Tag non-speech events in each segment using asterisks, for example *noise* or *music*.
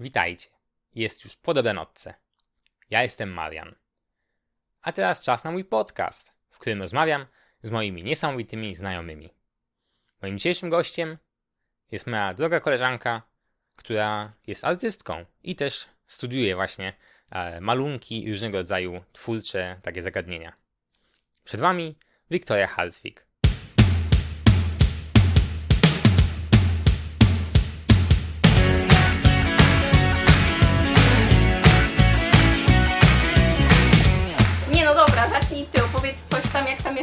Witajcie. Jest już po dobranocce. Ja jestem Marian. A teraz czas na mój podcast, w którym rozmawiam z moimi niesamowitymi znajomymi. Moim dzisiejszym gościem jest moja droga koleżanka, która jest artystką i też studiuje właśnie e, malunki i różnego rodzaju twórcze takie zagadnienia. Przed wami Wiktoria Hartwig.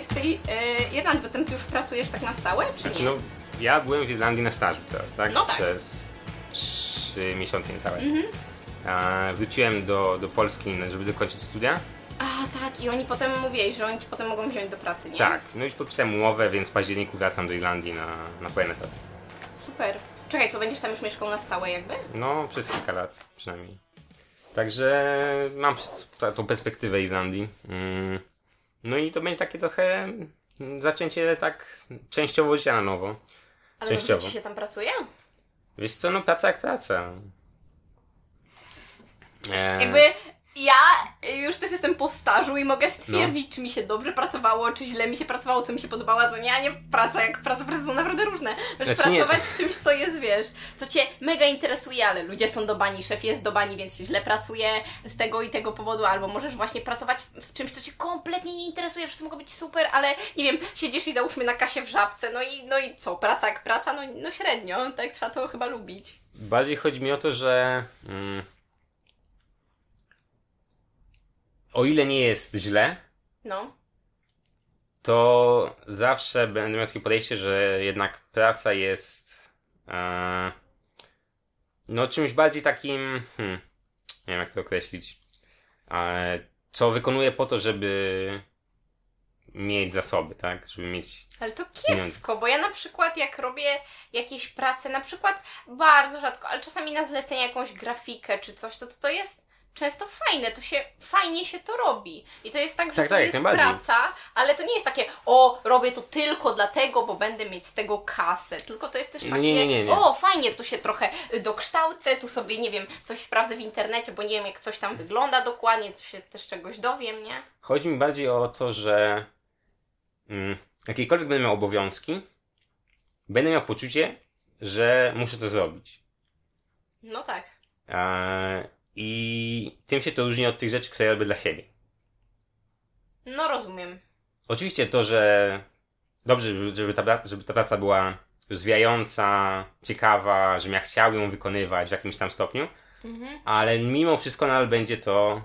Jest w tej e, Irlandii, bo tam ty już pracujesz tak na stałe, czy Znaczy, nie? no, ja byłem w Irlandii na stażu teraz, tak? No tak. Przez trzy miesiące niecałe. A, wróciłem do, do Polski, żeby dokończyć studia. A tak, i oni potem mówili, że oni ci potem mogą wziąć do pracy, nie? Tak, no już podpisałem umowę, więc w październiku wracam do Irlandii na, na pełen etat. Super. Czekaj, to będziesz tam już mieszkał na stałe jakby? No, przez kilka lat przynajmniej. Także mam tą perspektywę Irlandii. Mm. No i to będzie takie trochę zaczęcie tak częściowo życia na nowo. Ale Częściowo. dobrze ci się tam pracuje? Wiesz co, no praca jak praca. E, Jakby ja już też jestem po stażu i mogę stwierdzić, No. czy mi się dobrze pracowało, czy źle mi się pracowało, co mi się podobało, a co nie, a nie praca jak praca, prace są naprawdę różne. Możesz Znaczy nie- pracować z czymś, co jest, wiesz, co cię mega interesuje, ale ludzie są do bani, szef jest do bani, więc się źle pracuje z tego i tego powodu, albo możesz właśnie pracować w czymś, co cię kompletnie nie interesuje, wszyscy mogą być super, ale nie wiem, siedzisz i załóżmy na kasie w żabce, no i, no i co, praca jak praca, no, no średnio, tak trzeba to chyba lubić. Bardziej chodzi mi o to, że mm, o ile nie jest źle, No. to zawsze będę miał takie podejście, że jednak praca jest e, no czymś bardziej takim, hmm, nie wiem jak to określić, e, co wykonuję po to, żeby mieć zasoby, tak? Żeby mieć Ale to kiepsko, bo ja na przykład jak robię jakieś prace, na przykład bardzo rzadko, ale czasami na zlecenie jakąś grafikę czy coś, to to jest często fajne, to się fajnie się to robi. I to jest tak, że Tak, to tak, jest praca, ale to nie jest takie, o, robię to tylko dlatego, bo będę mieć z tego kasę, tylko to jest też takie, nie, nie, nie. o, fajnie, tu się trochę dokształcę, tu sobie, nie wiem, coś sprawdzę w internecie, bo nie wiem, jak coś tam wygląda dokładnie, to się też czegoś dowiem, nie? Chodzi mi bardziej o to, że mm, jakiekolwiek będę miał obowiązki, będę miał poczucie, że muszę to zrobić. No tak. E, I tym się to różni od tych rzeczy, które robię dla siebie. No rozumiem. Oczywiście to, że dobrze, żeby- ta, żeby ta praca była rozwijająca, ciekawa, żebym ja chciał ją wykonywać w jakimś tam stopniu, Mhm. ale mimo wszystko nadal będzie to.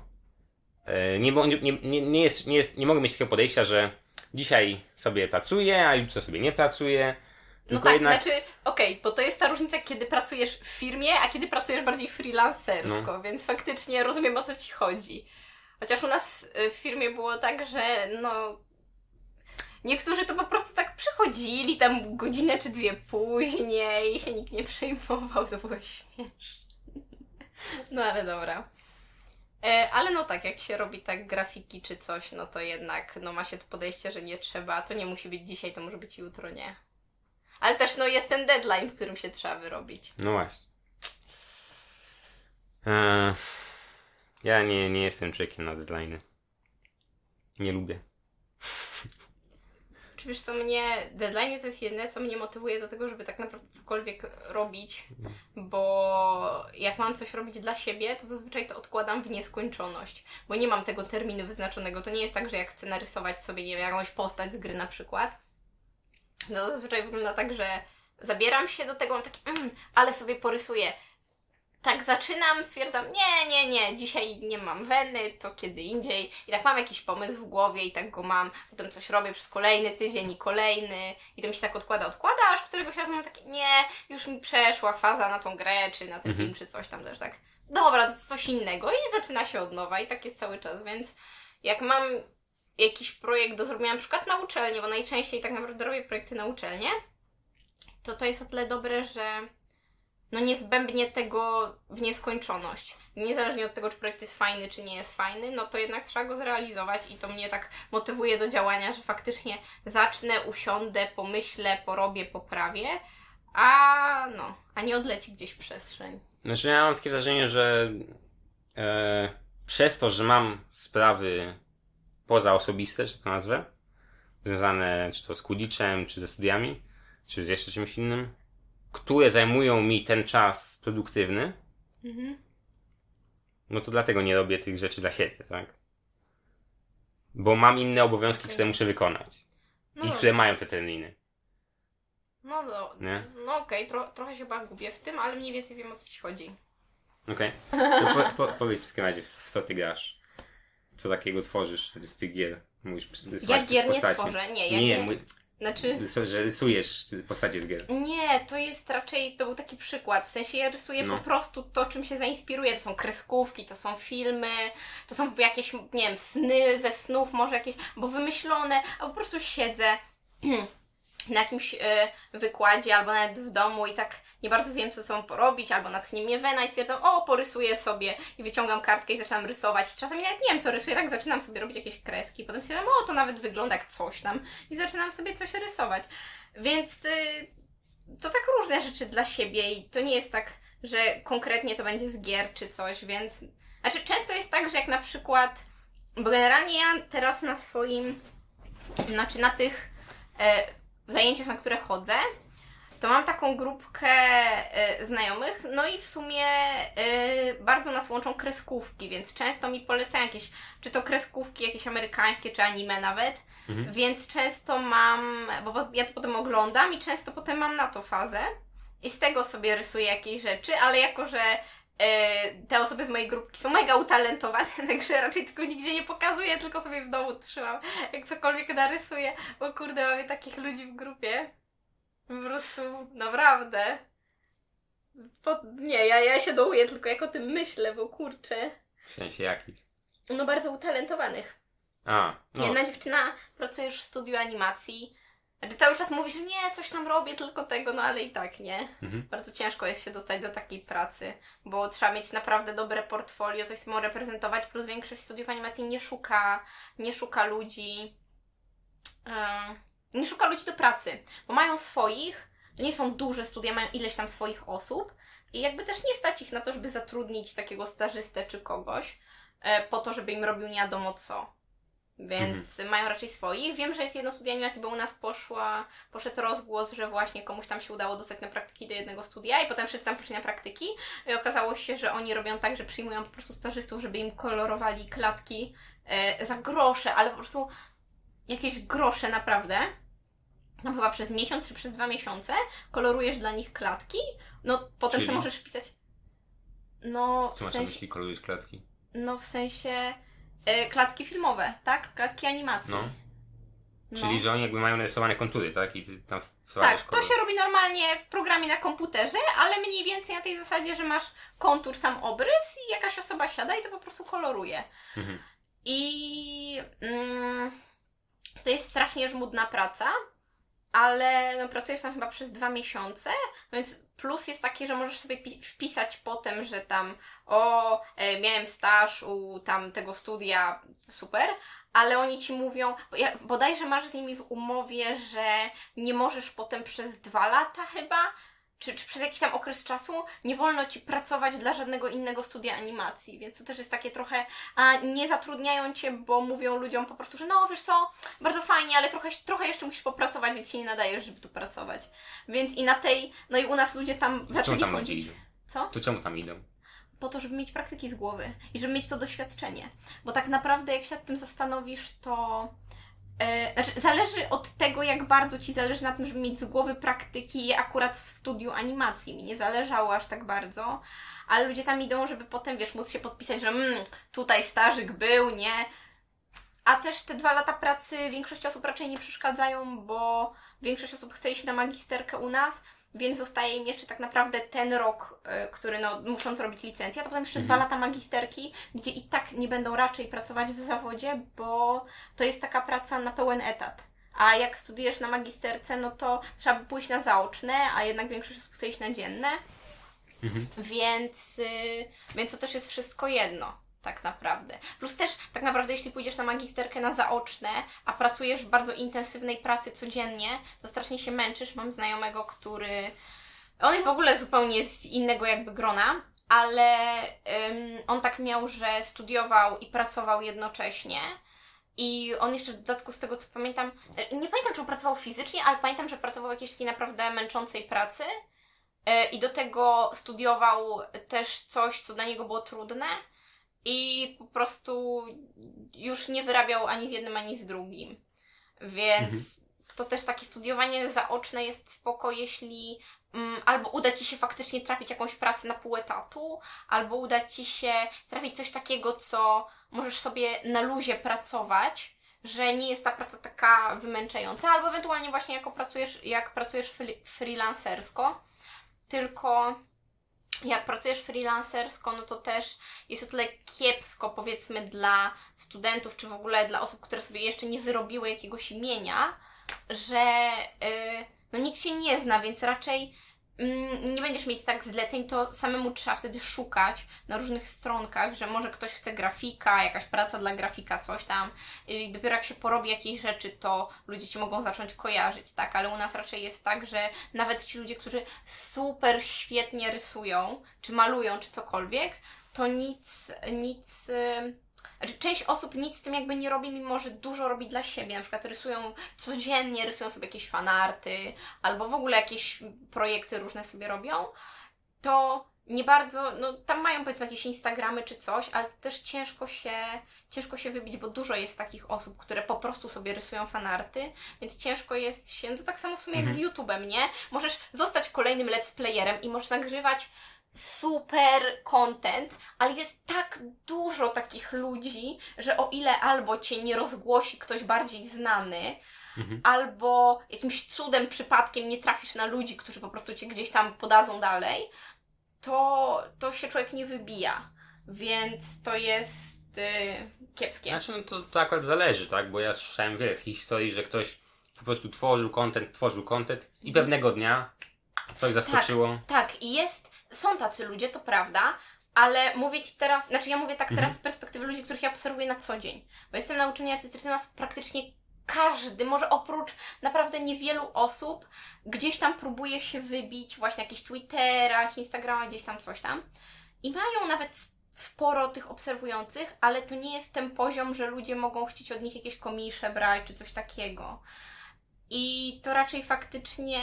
e, Nie, nie, nie, nie, jest, nie, jest, nie mogę mieć takiego podejścia, że dzisiaj sobie pracuję, a jutro sobie nie pracuję. No tak, jednak. znaczy, okej, bo to jest ta różnica, kiedy pracujesz w firmie, a kiedy pracujesz bardziej freelancersko, No. więc faktycznie rozumiem o co ci chodzi. Chociaż u nas y, w firmie było tak, że no. Niektórzy to po prostu tak przychodzili tam godzinę czy dwie później i się nikt nie przejmował, to było śmieszne. No ale dobra. E, ale no tak, jak się robi tak grafiki czy coś, no to jednak no ma się to podejście, że nie trzeba, to nie musi być dzisiaj, to może być jutro, nie? Ale też no jest ten deadline, w którym się trzeba wyrobić. No właśnie. E, ja nie, nie jestem człowiekiem na deadline. Nie lubię. *laughs* Czy wiesz co, mnie deadline to jest jedyne, co mnie motywuje do tego, żeby tak naprawdę cokolwiek robić, bo jak mam coś robić dla siebie, to zazwyczaj to odkładam w nieskończoność, bo nie mam tego terminu wyznaczonego. To nie jest tak, że jak chcę narysować sobie, nie wiem, jakąś postać z gry na przykład, no zazwyczaj wygląda tak, że zabieram się do tego, mam takie, mm, ale sobie porysuję. Tak zaczynam, stwierdzam, nie, nie, nie, dzisiaj nie mam weny, to kiedy indziej. I tak mam jakiś pomysł w głowie i tak go mam, potem coś robię przez kolejny tydzień i kolejny i to mi się tak odkłada, odkłada, aż któregoś razu mam takie, nie, już mi przeszła faza na tą grę, czy na ten Mhm. film, czy coś tam też tak. Dobra, to coś innego i zaczyna się od nowa i tak jest cały czas, więc jak mam jakiś projekt do zrobienia, na przykład na uczelni, bo najczęściej tak naprawdę robię projekty na uczelnię, to to jest o tyle dobre, że no nie zbębnie tego w nieskończoność. Niezależnie od tego, czy projekt jest fajny, czy nie jest fajny, no to jednak trzeba go zrealizować i to mnie tak motywuje do działania, że faktycznie zacznę, usiądę, pomyślę, porobię, poprawię, a no, a nie odleci gdzieś w przestrzeń. Znaczy ja mam takie wrażenie, że e, przez to, że mam sprawy pozaosobiste, że to nazwę, związane czy to z kudiczem, czy ze studiami, czy z jeszcze czymś innym, które zajmują mi ten czas produktywny, Mhm. no to dlatego nie robię tych rzeczy dla siebie, tak? Bo mam inne obowiązki, Okej. które muszę wykonać. No, I które mają te terminy. no, no, Nie? no okej, tro, trochę się chyba gubię w tym, ale mniej więcej wiem o co ci chodzi. Okej? To po, po, powiedz w takim razie, w co ty grasz? Co takiego tworzysz z tych gier? Mówisz Ja gier nie tworzę, nie, ja nie, gier- mój, Znaczy, że rysujesz postacie z gier. nie, to jest raczej, to był taki przykład, w sensie ja rysuję No. po prostu to, czym się zainspiruję, to są kreskówki, to są filmy, to są jakieś, nie wiem, sny ze snów, może jakieś, bo wymyślone, a po prostu siedzę *clears throat* na jakimś e, wykładzie albo nawet w domu i tak nie bardzo wiem, co sobą porobić, albo natchnie mnie wena i stwierdzam, o, porysuję sobie i wyciągam kartkę i zaczynam rysować. I czasami nawet nie wiem, co rysuję, tak zaczynam sobie robić jakieś kreski, potem stwierdzam, o, to nawet wygląda jak coś tam i zaczynam sobie coś rysować. Więc y, to tak różne rzeczy dla siebie i to nie jest tak, że konkretnie to będzie z gier czy coś, więc... Znaczy, często jest tak, że jak na przykład... Bo generalnie ja teraz na swoim... Znaczy, na tych e, zajęciach, na które chodzę, to mam taką grupkę e, znajomych, no i w sumie e, bardzo nas łączą kreskówki, więc często mi polecają jakieś, czy to kreskówki jakieś amerykańskie, czy anime nawet, Mhm. więc często mam, bo ja to potem oglądam i często potem mam na to fazę i z tego sobie rysuję jakieś rzeczy, ale jako, że te osoby z mojej grupki są mega utalentowane, *laughs* także raczej tego nigdzie nie pokazuję, tylko sobie w domu trzymam, jak cokolwiek narysuję, bo kurde, mamy takich ludzi w grupie. Po prostu naprawdę. Po, nie, ja, ja się dołuję tylko jak o tym myślę, bo kurczę. W sensie jakich? No bardzo utalentowanych. A, no. Jedna dziewczyna pracuje już w studiu animacji. Znaczy cały czas mówi, że nie, coś tam robię, tylko tego, no ale i tak nie. Mhm. Bardzo ciężko jest się dostać do takiej pracy, bo trzeba mieć naprawdę dobre portfolio, coś samo reprezentować, plus większość studiów animacji nie szuka, nie szuka ludzi, em, nie szuka ludzi do pracy, bo mają swoich, to nie są duże studia, mają ileś tam swoich osób i jakby też nie stać ich na to, żeby zatrudnić takiego stażystę czy kogoś, e, po to, żeby im robił nie wiadomo co. Więc mają raczej swoich. Wiem, że jest jedno studia animacji, bo u nas poszła, poszedł rozgłos, że właśnie komuś tam się udało dostać na praktyki do jednego studia i potem wszyscy tam poszli na praktyki i okazało się, że oni robią tak, że przyjmują po prostu stażystów, żeby im kolorowali klatki e, za grosze, ale po prostu jakieś grosze naprawdę. No chyba przez miesiąc czy przez dwa miesiące kolorujesz dla nich klatki, no potem Czyli? sobie możesz wpisać. No, Co w masz na sensie, myśli, kolorujesz klatki? no w sensie e, klatki filmowe, tak? Klatki animacji. No. No. Czyli, że oni jakby mają narysowane kontury, tak? I tam Tak, to się robi normalnie w programie na komputerze, ale mniej więcej na tej zasadzie, że masz kontur, sam obrys i jakaś osoba siada i to po prostu koloruje. Mhm. I mm, to jest strasznie żmudna praca, ale no, pracujesz tam chyba przez dwa miesiące, więc plus jest taki, że możesz sobie pi- wpisać potem, że tam o, e, miałem staż u tam tego studia, super, ale oni ci mówią, bodajże masz z nimi w umowie, że nie możesz potem przez dwa lata chyba, czy, czy przez jakiś tam okres czasu nie wolno ci pracować dla żadnego innego studia animacji, więc to też jest takie trochę, a nie zatrudniają cię, bo mówią ludziom po prostu, że no wiesz co, bardzo fajnie, ale trochę, trochę jeszcze musisz popracować, więc się nie nadajesz, żeby tu pracować. Więc i na tej, no i u nas ludzie tam Czemu zaczęli tam chodzić. idą? Co? To czemu tam idą? po to, żeby mieć praktyki z głowy i żeby mieć to doświadczenie. Bo tak naprawdę, jak się nad tym zastanowisz, to. E, znaczy, zależy od tego, jak bardzo ci zależy na tym, żeby mieć z głowy praktyki akurat w studiu animacji. Mi nie zależało aż tak bardzo, ale ludzie tam idą, żeby potem, wiesz, móc się podpisać, że mm, tutaj stażyk był, nie? A też te dwa lata pracy większość osób raczej nie przeszkadzają, bo większość osób chce iść na magisterkę u nas, więc zostaje im jeszcze tak naprawdę ten rok, y, który no, muszą zrobić licencję, a potem jeszcze Mhm. dwa lata magisterki, gdzie i tak nie będą raczej pracować w zawodzie, bo to jest taka praca na pełen etat. A jak studiujesz na magisterce, no to trzeba by pójść na zaoczne, a jednak większość osób chce iść na dzienne. Mhm. Więc, y, więc to też jest wszystko jedno, tak naprawdę. Plus też, tak naprawdę, jeśli pójdziesz na magisterkę na zaoczne, a pracujesz w bardzo intensywnej pracy codziennie, to strasznie się męczysz. Mam znajomego, który. On jest w ogóle zupełnie z innego jakby grona, ale ym, on tak miał, że studiował i pracował jednocześnie. I on jeszcze w dodatku z tego co pamiętam, e, nie pamiętam czy on pracował fizycznie, ale pamiętam, że pracował w jakiejś takiej naprawdę męczącej pracy. E, I do tego studiował też coś, co dla niego było trudne. I po prostu już nie wyrabiał ani z jednym, ani z drugim. Więc mhm. to też takie studiowanie zaoczne jest spoko, jeśli um, albo uda Ci się faktycznie trafić jakąś pracę na pół etatu, albo uda Ci się trafić coś takiego, co możesz sobie na luzie pracować, że nie jest ta praca taka wymęczająca, albo ewentualnie właśnie jako pracujesz, jak pracujesz freelancersko, tylko jak pracujesz freelancersko, no to też jest o tyle kiepsko, powiedzmy, dla studentów, czy w ogóle dla osób, które sobie jeszcze nie wyrobiły jakiegoś imienia, że yy, no nikt się nie zna, więc raczej nie będziesz mieć tak zleceń, to samemu trzeba wtedy szukać na różnych stronkach, że może ktoś chce grafika, jakaś praca dla grafika, coś tam. I dopiero jak się porobi jakieś rzeczy, to ludzie ci mogą zacząć kojarzyć, tak? Ale u nas raczej jest tak, że nawet ci ludzie, którzy super świetnie rysują, czy malują, czy cokolwiek, to nic, nic znaczy, część osób nic z tym jakby nie robi, mimo że dużo robi dla siebie. Na przykład rysują codziennie, rysują sobie jakieś fanarty, albo w ogóle jakieś projekty różne sobie robią. To nie bardzo, no tam mają powiedzmy jakieś Instagramy czy coś, ale też ciężko się, ciężko się wybić, bo dużo jest takich osób, które po prostu sobie rysują fanarty, więc ciężko jest się, no to tak samo w sumie jak z mhm. YouTube'em, nie? Możesz zostać kolejnym let's playerem i możesz nagrywać super content, ale jest tak dużo takich ludzi, że o ile albo cię nie rozgłosi ktoś bardziej znany, mhm. albo jakimś cudem, przypadkiem nie trafisz na ludzi, którzy po prostu cię gdzieś tam podadzą dalej, to, to się człowiek nie wybija. Więc to jest yy, kiepskie. Znaczy, no to, to akurat zależy, tak? Bo ja słyszałem wiele historii, że ktoś po prostu tworzył content, tworzył content i pewnego dnia coś zaskoczyło. Tak, tak. i jest są tacy ludzie, to prawda, ale mówię Ci teraz, znaczy ja mówię tak teraz mhm. z perspektywy ludzi, których ja obserwuję na co dzień. Bo jestem na uczelni artystycznej, nas praktycznie każdy, może oprócz naprawdę niewielu osób, gdzieś tam próbuje się wybić właśnie jakichś Twitterach, Instagramach, gdzieś tam coś tam. I mają nawet sporo tych obserwujących, ale to nie jest ten poziom, że ludzie mogą chcieć od nich jakieś komisze brać czy coś takiego. I to raczej faktycznie.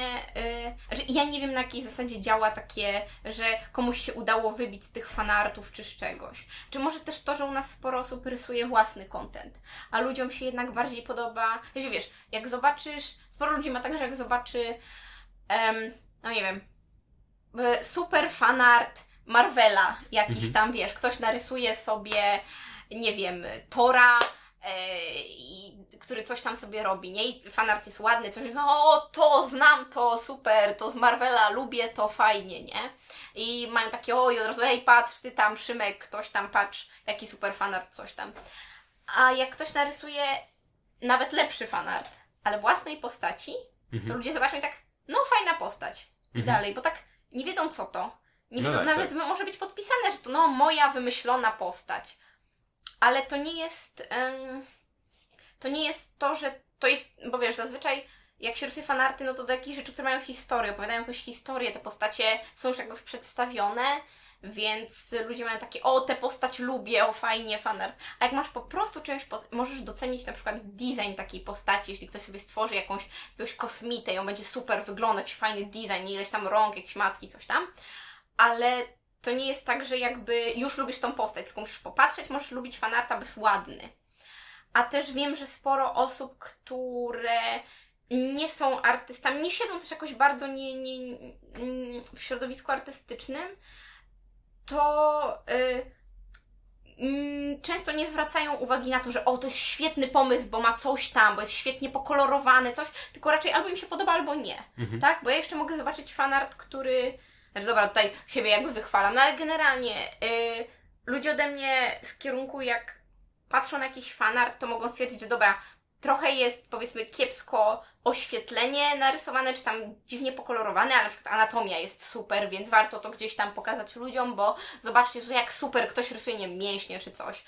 Yy, ja nie wiem na jakiej zasadzie działa takie, że komuś się udało wybić z tych fanartów czy z czegoś. Czy może też to, że u nas sporo osób rysuje własny content, a ludziom się jednak bardziej podoba. Wiesz, wiesz, jak zobaczysz. Sporo ludzi ma tak, że jak zobaczy. Um, no nie wiem. Super fanart Marvela, jakiś mhm. tam, wiesz, ktoś narysuje sobie, nie wiem, Tora E, i, który coś tam sobie robi, nie? I fanart jest ładny, coś o, to znam, to super, to z Marvela lubię, to fajnie, nie? I mają takie, oj, od razu, ej, patrz, ty tam, Szymek, ktoś tam, patrz, jaki super fanart, coś tam. A jak ktoś narysuje nawet lepszy fanart, ale własnej postaci, mhm. to ludzie zobaczą i tak, no fajna postać. I mhm. dalej, bo tak nie wiedzą co to. Nie no wiedzą, tak, nawet tak. może być podpisane, że to no moja wymyślona postać ale to nie jest. Um, to nie jest to, że to jest. Bo wiesz, zazwyczaj jak się rysuje fanarty, no to do jakichś rzeczy, które mają historię, opowiadają jakąś historię, te postacie są już jakoś przedstawione, więc ludzie mają takie, o, tę postać lubię, o, fajnie, fanart. A jak masz po prostu część, możesz docenić na przykład design takiej postaci, jeśli ktoś sobie stworzy jakąś, jakąś kosmitę i on będzie super wyglądać, fajny design, ileś tam rąk, jakieś macki, coś tam, ale to nie jest tak, że jakby już lubisz tą postać, tylko musisz popatrzeć, możesz lubić fanarta, bez ładny. A też wiem, że sporo osób, które nie są artystami, nie siedzą też jakoś bardzo nie, nie, w środowisku artystycznym, to yy, często nie zwracają uwagi na to, że o, to jest świetny pomysł, bo ma coś tam, bo jest świetnie pokolorowany, coś, tylko raczej albo im się podoba, albo nie. Mhm. Tak? Bo ja jeszcze mogę zobaczyć fanart, który znaczy dobra, tutaj siebie jakby wychwalam, no ale generalnie yy, ludzie ode mnie z kierunku jak patrzą na jakiś fanart, to mogą stwierdzić, że dobra, trochę jest powiedzmy kiepsko oświetlenie narysowane, czy tam dziwnie pokolorowane, ale na przykład anatomia jest super, więc warto to gdzieś tam pokazać ludziom, bo zobaczcie, jak super ktoś rysuje, nie mięśnie czy coś.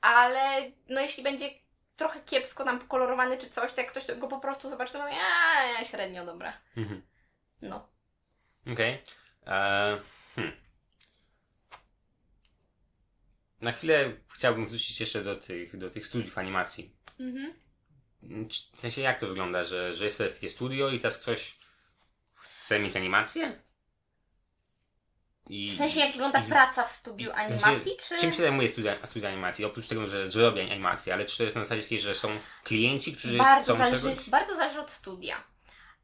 Ale no jeśli będzie trochę kiepsko tam pokolorowany czy coś, to jak ktoś go po prostu zobaczy, to mówi, a średnio dobra. Mhm. No. Okej. Okay. Eee, hmm. na chwilę chciałbym wrócić jeszcze do tych, do tych studiów animacji. Mhm. W sensie jak to wygląda, że, że jest to jest takie studio i teraz ktoś chce mieć animację? I, W sensie jak wygląda i praca w studiu animacji, czy... Czym się zajmuje studia, studia animacji? Oprócz tego, że, że robię animację, ale czy to jest na zasadzie takiej, że są klienci, którzy Bardzo chcą zależy, czegoś? bardzo zależy od studia.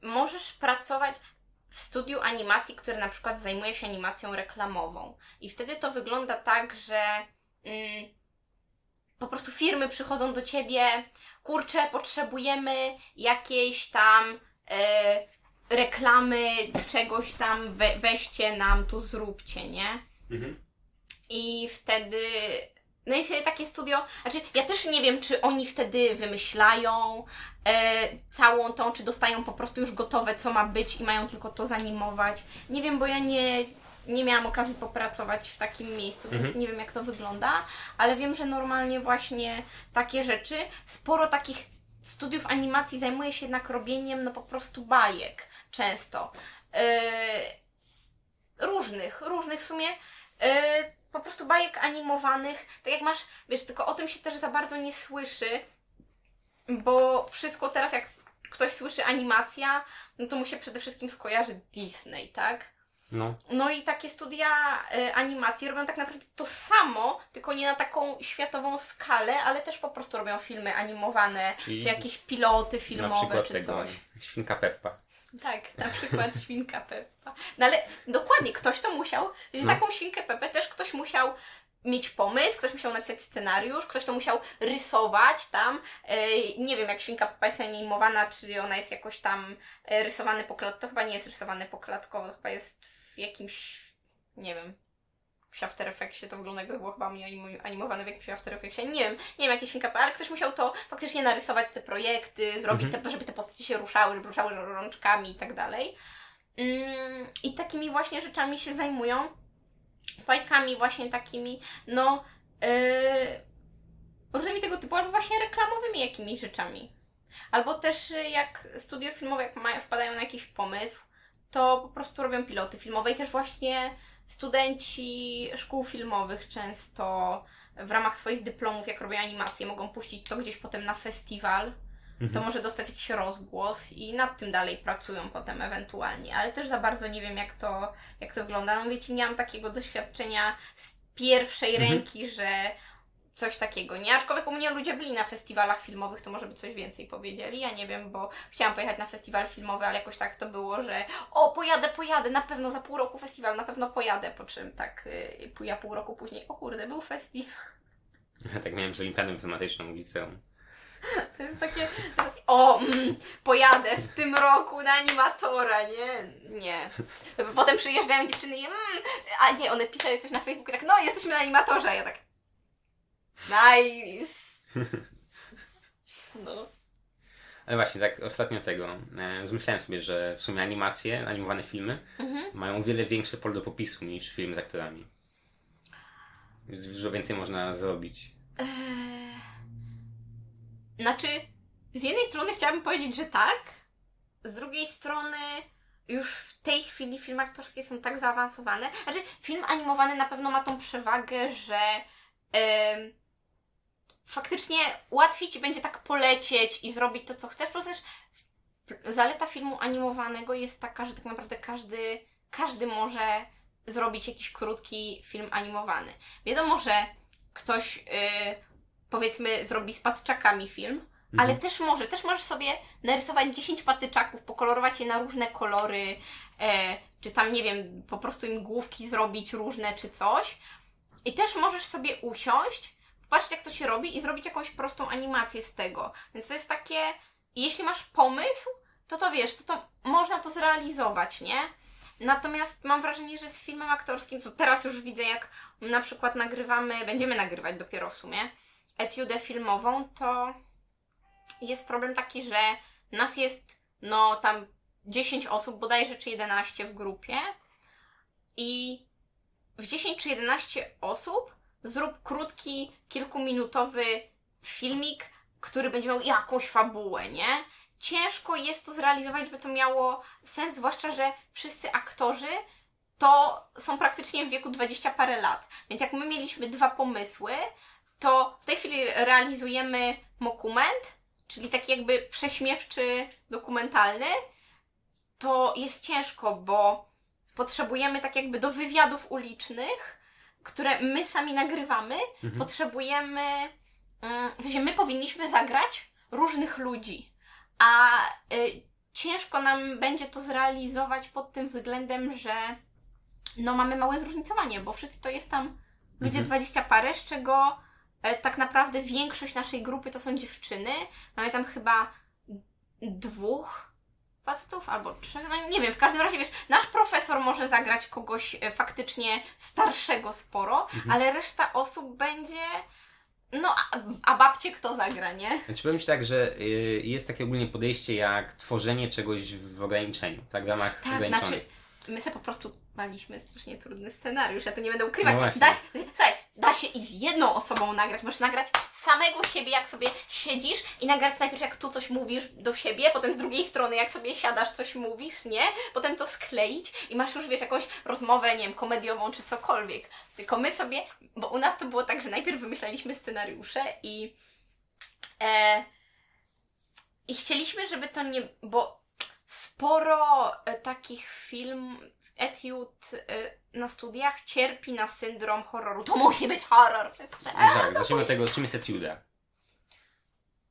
Możesz pracować w studiu animacji, które na przykład zajmuje się animacją reklamową. I wtedy to wygląda tak, że mm, po prostu firmy przychodzą do ciebie, kurczę, potrzebujemy jakiejś tam e, reklamy, czegoś tam, we, weźcie nam tu, zróbcie, nie? Mhm. I wtedy. No i wtedy takie studio. Znaczy, ja też nie wiem, czy oni wtedy wymyślają e, całą tą, czy dostają po prostu już gotowe, co ma być i mają tylko to zanimować. Nie wiem, bo ja nie, nie miałam okazji popracować w takim miejscu, więc Mhm. nie wiem, jak to wygląda, ale wiem, że normalnie właśnie takie rzeczy. Sporo takich studiów animacji zajmuje się jednak robieniem, no po prostu bajek często. E, różnych, różnych w sumie. e, po prostu bajek animowanych, tak jak masz, wiesz, tylko o tym się też za bardzo nie słyszy, bo wszystko teraz jak ktoś słyszy animacja, no to mu się przede wszystkim skojarzy Disney, tak? No. No i takie studia e, animacji robią tak naprawdę to samo, tylko nie na taką światową skalę, ale też po prostu robią filmy animowane, Czyli czy jakieś piloty na filmowe, przykład czy tego coś. Świnka Peppa. Tak, na przykład *laughs* świnka Peppa. No ale dokładnie, ktoś to musiał, że No. taką świnkę Peppę też ktoś musiał mieć pomysł, ktoś musiał napisać scenariusz, ktoś to musiał rysować tam. Nie wiem, jak świnka Peppa jest animowana, czy ona jest jakoś tam e, rysowane poklatkowo. To chyba nie jest rysowane poklatkowo, to chyba jest w jakimś, nie wiem, w After Effectsie to wygląda jakby było chyba animowane w jakimś After Effectsie. Nie wiem, nie wiem jakie świnka Peppa, ale ktoś musiał to faktycznie narysować, te projekty, zrobić, Mhm. te, żeby te postacie się ruszały, żeby ruszały rączkami i tak dalej. Mm, I takimi właśnie rzeczami się zajmują. Bajkami właśnie takimi, no, yy, różnymi tego typu, albo właśnie reklamowymi jakimiś rzeczami. Albo też y, jak studio filmowe, jak mają, wpadają na jakiś pomysł, to po prostu robią piloty filmowe i też właśnie studenci szkół filmowych często w ramach swoich dyplomów, jak robią animacje, mogą puścić to gdzieś potem na festiwal to Mhm. może dostać jakiś rozgłos i nad tym dalej pracują potem ewentualnie, ale też za bardzo nie wiem jak to, jak to wygląda. No wiecie, nie mam takiego doświadczenia z pierwszej Mhm. ręki, że coś takiego, nie? Aczkolwiek u mnie ludzie byli na festiwalach filmowych, to może by coś więcej powiedzieli, ja nie wiem, bo chciałam pojechać na festiwal filmowy, ale jakoś tak to było, że o, pojadę, pojadę, na pewno za pół roku festiwal, na pewno pojadę, po czym tak y, ja pół roku później, o kurde, był festiwal. Ja tak miałem z olimpiadą tematyczną w liceum. To jest takie, takie o, mm, pojadę w tym roku na animatora, nie? Nie. Potem przyjeżdżają dziewczyny i mm, a nie, one pisały coś na Facebooku, tak, no jesteśmy na animatorze, a ja tak nice. *laughs* No. Ale właśnie, tak ostatnio tego, e, zmyślałem sobie, że w sumie animacje, animowane filmy Mhm. mają o wiele większe pole do popisu niż filmy z aktorami. Dużo więcej można zrobić. Eee, Znaczy, z jednej strony chciałabym powiedzieć, że tak, z drugiej strony już w tej chwili filmy aktorskie są tak zaawansowane. Znaczy, film animowany na pewno ma tą przewagę, że em, faktycznie łatwiej ci będzie tak polecieć i zrobić to, co chcesz. Też zaleta filmu animowanego jest taka, że tak naprawdę każdy, każdy może zrobić jakiś krótki film animowany. Wiadomo, że ktoś y, powiedzmy zrobi z patyczakami film, ale też może, też możesz sobie narysować 10 patyczaków, pokolorować je na różne kolory, e, czy tam, nie wiem, po prostu im główki zrobić różne, czy coś. I też możesz sobie usiąść, popatrzeć jak to się robi i zrobić jakąś prostą animację z tego. Więc to jest takie, jeśli masz pomysł, to to wiesz, to, to można to zrealizować, nie? Natomiast mam wrażenie, że z filmem aktorskim, co teraz już widzę, jak na przykład nagrywamy, będziemy nagrywać dopiero w sumie, etiudę filmową, to jest problem taki, że nas jest no tam 10 osób, bodajże czy 11 w grupie i w 10 czy 11 osób zrób krótki, kilkuminutowy filmik, który będzie miał jakąś fabułę, nie? Ciężko jest to zrealizować, żeby to miało sens, zwłaszcza, że wszyscy aktorzy to są praktycznie w wieku 20 parę lat. Więc jak my mieliśmy dwa pomysły, to w tej chwili realizujemy mokument, czyli taki jakby prześmiewczy, dokumentalny. To jest ciężko, bo potrzebujemy tak jakby do wywiadów ulicznych, które my sami nagrywamy, Mhm. potrzebujemy, mm, w sensie my powinniśmy zagrać różnych ludzi, a y, ciężko nam będzie to zrealizować pod tym względem, że no mamy małe zróżnicowanie, bo wszyscy to jest tam ludzie Mhm. 20 parę, z czego e, tak naprawdę większość naszej grupy to są dziewczyny. Mamy tam chyba dwóch facetów albo trzech, no nie wiem, w każdym razie wiesz, nasz profesor może zagrać kogoś e, faktycznie starszego sporo, Mhm. ale reszta osób będzie no, a, a babcie kto zagra, nie? Znaczy powiem Ci tak, że y, jest takie ogólnie podejście jak tworzenie czegoś w ograniczeniu, tak w ramach Tak, ograniczonych. znaczy, my sobie po prostu baliśmy strasznie trudny scenariusz, ja to nie będę ukrywać. No właśnie. da, się, słuchaj, da się i z jedną osobą nagrać. Możesz nagrać samego siebie, jak sobie siedzisz i nagrać najpierw jak tu coś mówisz do siebie, potem z drugiej strony jak sobie siadasz, coś mówisz, nie? Potem to skleić i masz już, wiesz, jakąś rozmowę, nie wiem, komediową czy cokolwiek. Tylko my sobie, bo u nas to było tak, że najpierw wymyślaliśmy scenariusze i e, i chcieliśmy, żeby to nie, bo sporo e, takich film, etiud e, na studiach cierpi na syndrom horroru. To musi być horror. No tak, zacznijmy od tego, czym jest etiuda.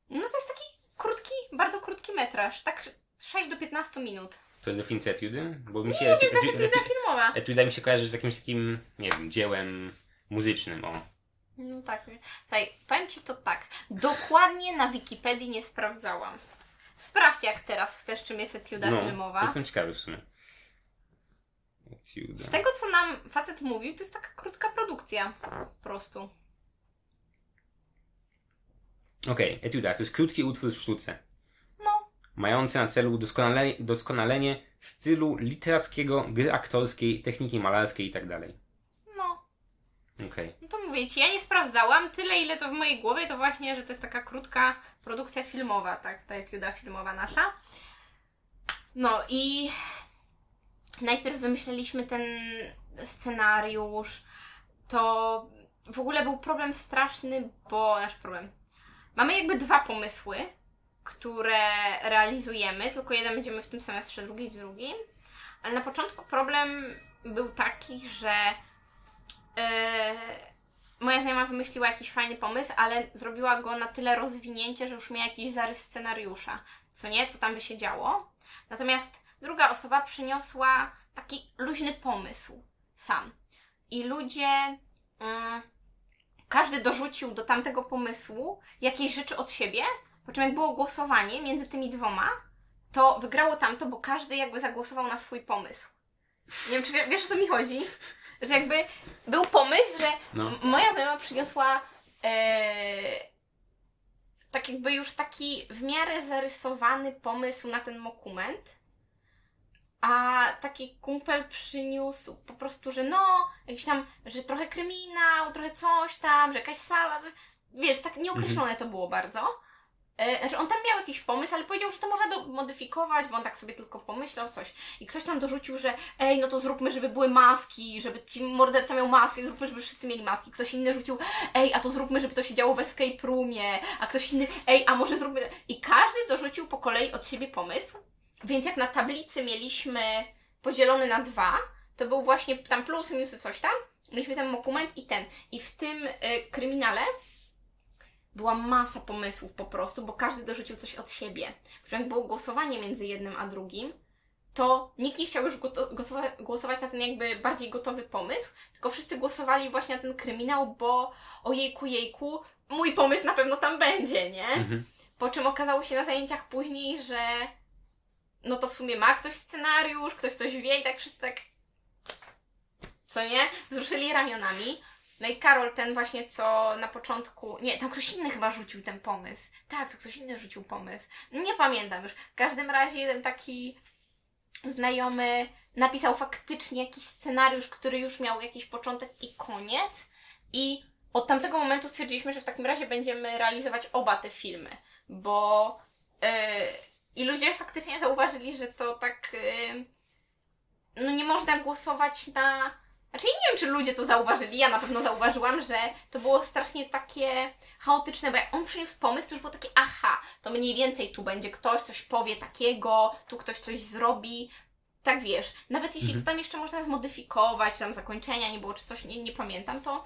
No to jest taki krótki, bardzo krótki metraż, tak 6 do 15 minut. To jest definicja etiudy? Bo mi się Nie wiem, to jest eti- etuda filmowa. etiuda mi się kojarzy z jakimś takim, nie wiem, dziełem muzycznym, o. No tak. Słuchaj, powiem Ci to tak. Dokładnie na Wikipedii nie sprawdzałam. Sprawdź jak teraz chcesz, czym jest etiuda No, filmowa. jestem ciekawy w sumie. Etiuda. Z tego, co nam facet mówił, to jest taka krótka produkcja. Po prostu. Okej, etiuda to jest krótki utwór w sztuce, No, mający na celu doskonale, doskonalenie stylu literackiego, gry aktorskiej, techniki malarskiej itd. Okej. No to mówię Ci, ja nie sprawdzałam. Tyle, ile to w mojej głowie, to właśnie, że to jest taka krótka produkcja filmowa, tak? Ta etiuda filmowa nasza. No i najpierw wymyśleliśmy ten scenariusz. To w ogóle był problem straszny, bo nasz problem. Mamy jakby dwa pomysły, które realizujemy, tylko jeden będziemy w tym semestrze, drugi w drugim. Ale na początku problem był taki, że moja znajoma wymyśliła jakiś fajny pomysł, ale zrobiła go na tyle rozwinięcie, że już miała jakiś zarys scenariusza. Co nie, co tam by się działo. Natomiast druga osoba przyniosła taki luźny pomysł sam. I ludzie. mm, każdy dorzucił do tamtego pomysłu jakieś rzeczy od siebie, po czym jak było głosowanie między tymi dwoma, to wygrało tamto, bo każdy jakby zagłosował na swój pomysł. Nie wiem, czy wie- wiesz o co mi chodzi? Że jakby był pomysł, że No. moja znajoma przyniosła e, tak jakby już taki w miarę zarysowany pomysł na ten dokument, a taki kumpel przyniósł po prostu, że no, jakiś tam, że trochę kryminał, trochę coś tam, że jakaś sala, coś, wiesz, tak nieokreślone to było bardzo. E, Znaczy, on tam miał jakiś pomysł, ale powiedział, że to można modyfikować, bo on tak sobie tylko pomyślał coś. I ktoś tam dorzucił, że ej, no to zróbmy, żeby były maski, żeby ci morderca miał maski, zróbmy, żeby wszyscy mieli maski. Ktoś inny rzucił, ej, a to zróbmy, żeby to się działo w escape roomie, a ktoś inny, ej, a może zróbmy... I każdy dorzucił po kolei od siebie pomysł, więc jak na tablicy mieliśmy podzielony na dwa, to był właśnie tam plusy, minusy, coś tam, mieliśmy ten dokument i ten. I w tym y, kryminale była masa pomysłów po prostu, bo każdy dorzucił coś od siebie. Po czym jak było głosowanie między jednym a drugim, to nikt nie chciał już głosować na ten jakby bardziej gotowy pomysł, tylko wszyscy głosowali właśnie na ten kryminał, bo ojejku, jejku, mój pomysł na pewno tam będzie, nie? Mhm. Po czym okazało się na zajęciach później, że no to w sumie ma ktoś scenariusz, ktoś coś wie i tak wszyscy tak co nie? Wzruszyli ramionami. No i Karol, ten właśnie, co na początku. Nie, tam ktoś inny chyba rzucił ten pomysł. Tak, to ktoś inny rzucił pomysł. Nie pamiętam już. W każdym razie jeden taki znajomy napisał faktycznie jakiś scenariusz, który już miał jakiś początek i koniec. I od tamtego momentu stwierdziliśmy, że w takim razie będziemy realizować oba te filmy, bo. Yy, I ludzie faktycznie zauważyli, że to tak. Yy, no nie można głosować na... Znaczy, nie wiem, czy ludzie to zauważyli. Ja na pewno zauważyłam, że to było strasznie takie chaotyczne, bo jak on przyniósł pomysł, to już było takie, aha, to mniej więcej tu będzie ktoś, coś powie takiego, tu ktoś coś zrobi. Tak wiesz, nawet jeśli Mhm. to tam jeszcze można zmodyfikować, czy tam zakończenia nie było, czy coś, nie, nie pamiętam, to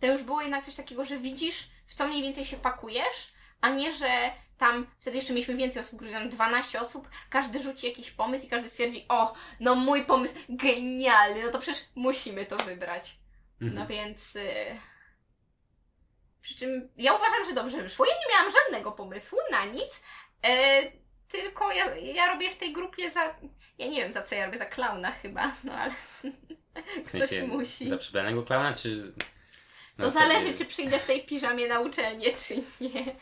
to już było jednak coś takiego, że widzisz, w co mniej więcej się pakujesz, a nie, że tam wtedy jeszcze mieliśmy więcej osób, tam 12 osób, każdy rzuci jakiś pomysł i każdy stwierdzi, o, no mój pomysł genialny, no to przecież musimy to wybrać. Mhm. No więc. Y... Przy czym ja uważam, że dobrze wyszło. Ja nie miałam żadnego pomysłu na nic. E, tylko ja, ja robię w tej grupie za. Ja nie wiem za co ja robię, za klauna chyba, no ale. W *laughs* Ktoś sensie musi. za przybranego klauna, czy... To zależy, czy przyjdę w tej piżamie na uczelnię, czy nie.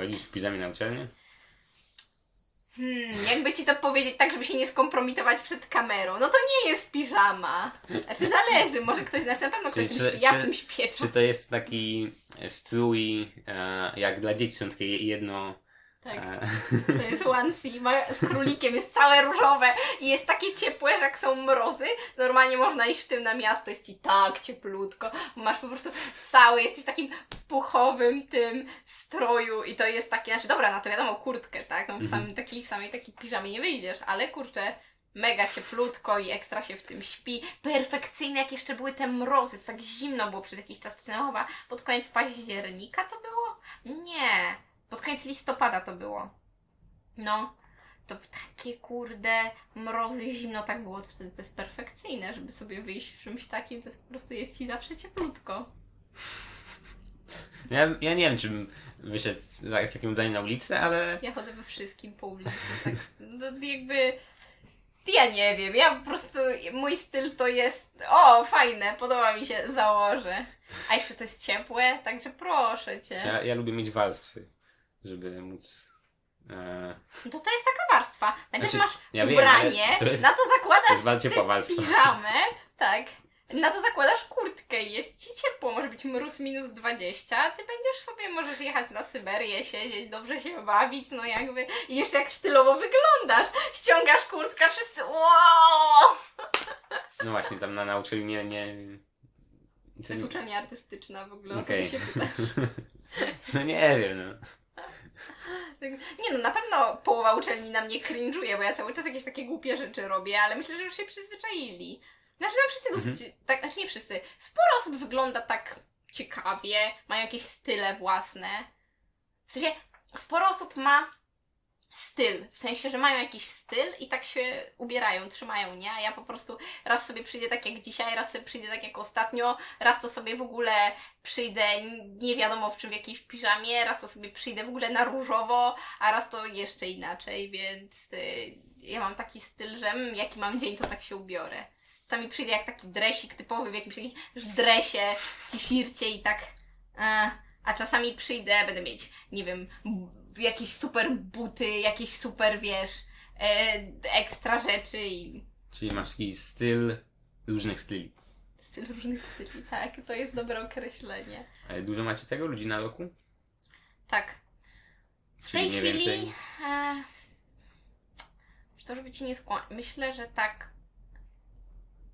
Chodzisz w piżamie na uczelnię? Hmm, jakby ci to powiedzieć tak, żeby się nie skompromitować przed kamerą. No to nie jest piżama. Znaczy zależy, może ktoś, znaczy na pewno ktoś, Czy- ja w tym śpię. Czy to jest taki strój, e, jak dla dzieci są takie jedno... Tak. E, *laughs* To jest onesie ma- z królikiem, jest całe różowe i jest takie ciepłe, że jak są mrozy, normalnie można iść w tym na miasto, jest ci tak cieplutko, masz po prostu cały, jesteś w takim puchowym tym stroju i to jest takie, znaczy dobra, no to wiadomo, kurtkę, tak, no w, Mhm. samym takiej, w samej takiej piżamie nie wyjdziesz, ale kurczę, mega cieplutko i ekstra się w tym śpi, perfekcyjne, jak jeszcze były te mrozy, co tak zimno było przez jakiś czas, chyba pod koniec października to było? Nie, pod koniec listopada to było. No, to takie kurde mrozy, zimno tak było, to wtedy to jest perfekcyjne, żeby sobie wyjść w czymś takim, to jest po prostu jest ci zawsze cieplutko. ja, ja nie wiem, czy bym wyszedł w takim ubraniu na ulicę, ale... Ja chodzę we wszystkim po ulicy, tak no, jakby... Ja nie wiem, ja po prostu, mój styl to jest, o fajne, podoba mi się, założę. A jeszcze to jest ciepłe, także proszę Cię. Ja, ja lubię mieć warstwy, żeby móc... E, No to to jest taka warstwa. Najpierw Znaczy, masz ja wiem, ubranie, to jest- na to to zakładasz jest ciepła warstwa. piżamę, tak. Na to zakładasz kurtkę i jest ci ciepło, może być mróz minus 20, a ty będziesz sobie, możesz jechać na Syberię, siedzieć, dobrze się bawić, no jakby, i jeszcze jak stylowo wyglądasz, ściągasz kurtkę, wszyscy wow! No właśnie, tam na, na uczelni nie... To jest uczelnia artystyczna w ogóle, o co ty się pytasz. *laughs* No nie wiem, no. Tak, Nie no, na pewno połowa uczelni na mnie cringe'uje, bo ja cały czas jakieś takie głupie rzeczy robię, ale myślę, że już się przyzwyczaili. Znaczy, no wszyscy dosyć, tak, znaczy nie wszyscy, sporo osób wygląda tak ciekawie, mają jakieś style własne. W sensie, sporo osób ma styl, w sensie, że mają jakiś styl i tak się ubierają, trzymają, nie? A ja po prostu raz sobie przyjdę tak jak dzisiaj, raz sobie przyjdę tak jak ostatnio, raz to sobie w ogóle przyjdę nie wiadomo w czym, w jakiejś piżamie, raz to sobie przyjdę w ogóle na różowo, a raz to jeszcze inaczej, więc y, ja mam taki styl, że mm, jaki mam dzień, to tak się ubiorę. Czasami przyjdę jak taki dresik typowy w jakimś takim dresie, t-shircie i tak. E, a czasami przyjdę, będę mieć, nie wiem, jakieś super buty, jakieś super, wiesz, e, ekstra rzeczy i Czyli masz taki styl różnych styli. styl różnych styli, tak, to jest dobre określenie. Ale dużo macie tego ludzi na roku? Tak, w Czyli tej chwili. więcej. E, to, żeby ci nie skłamać, myślę, że tak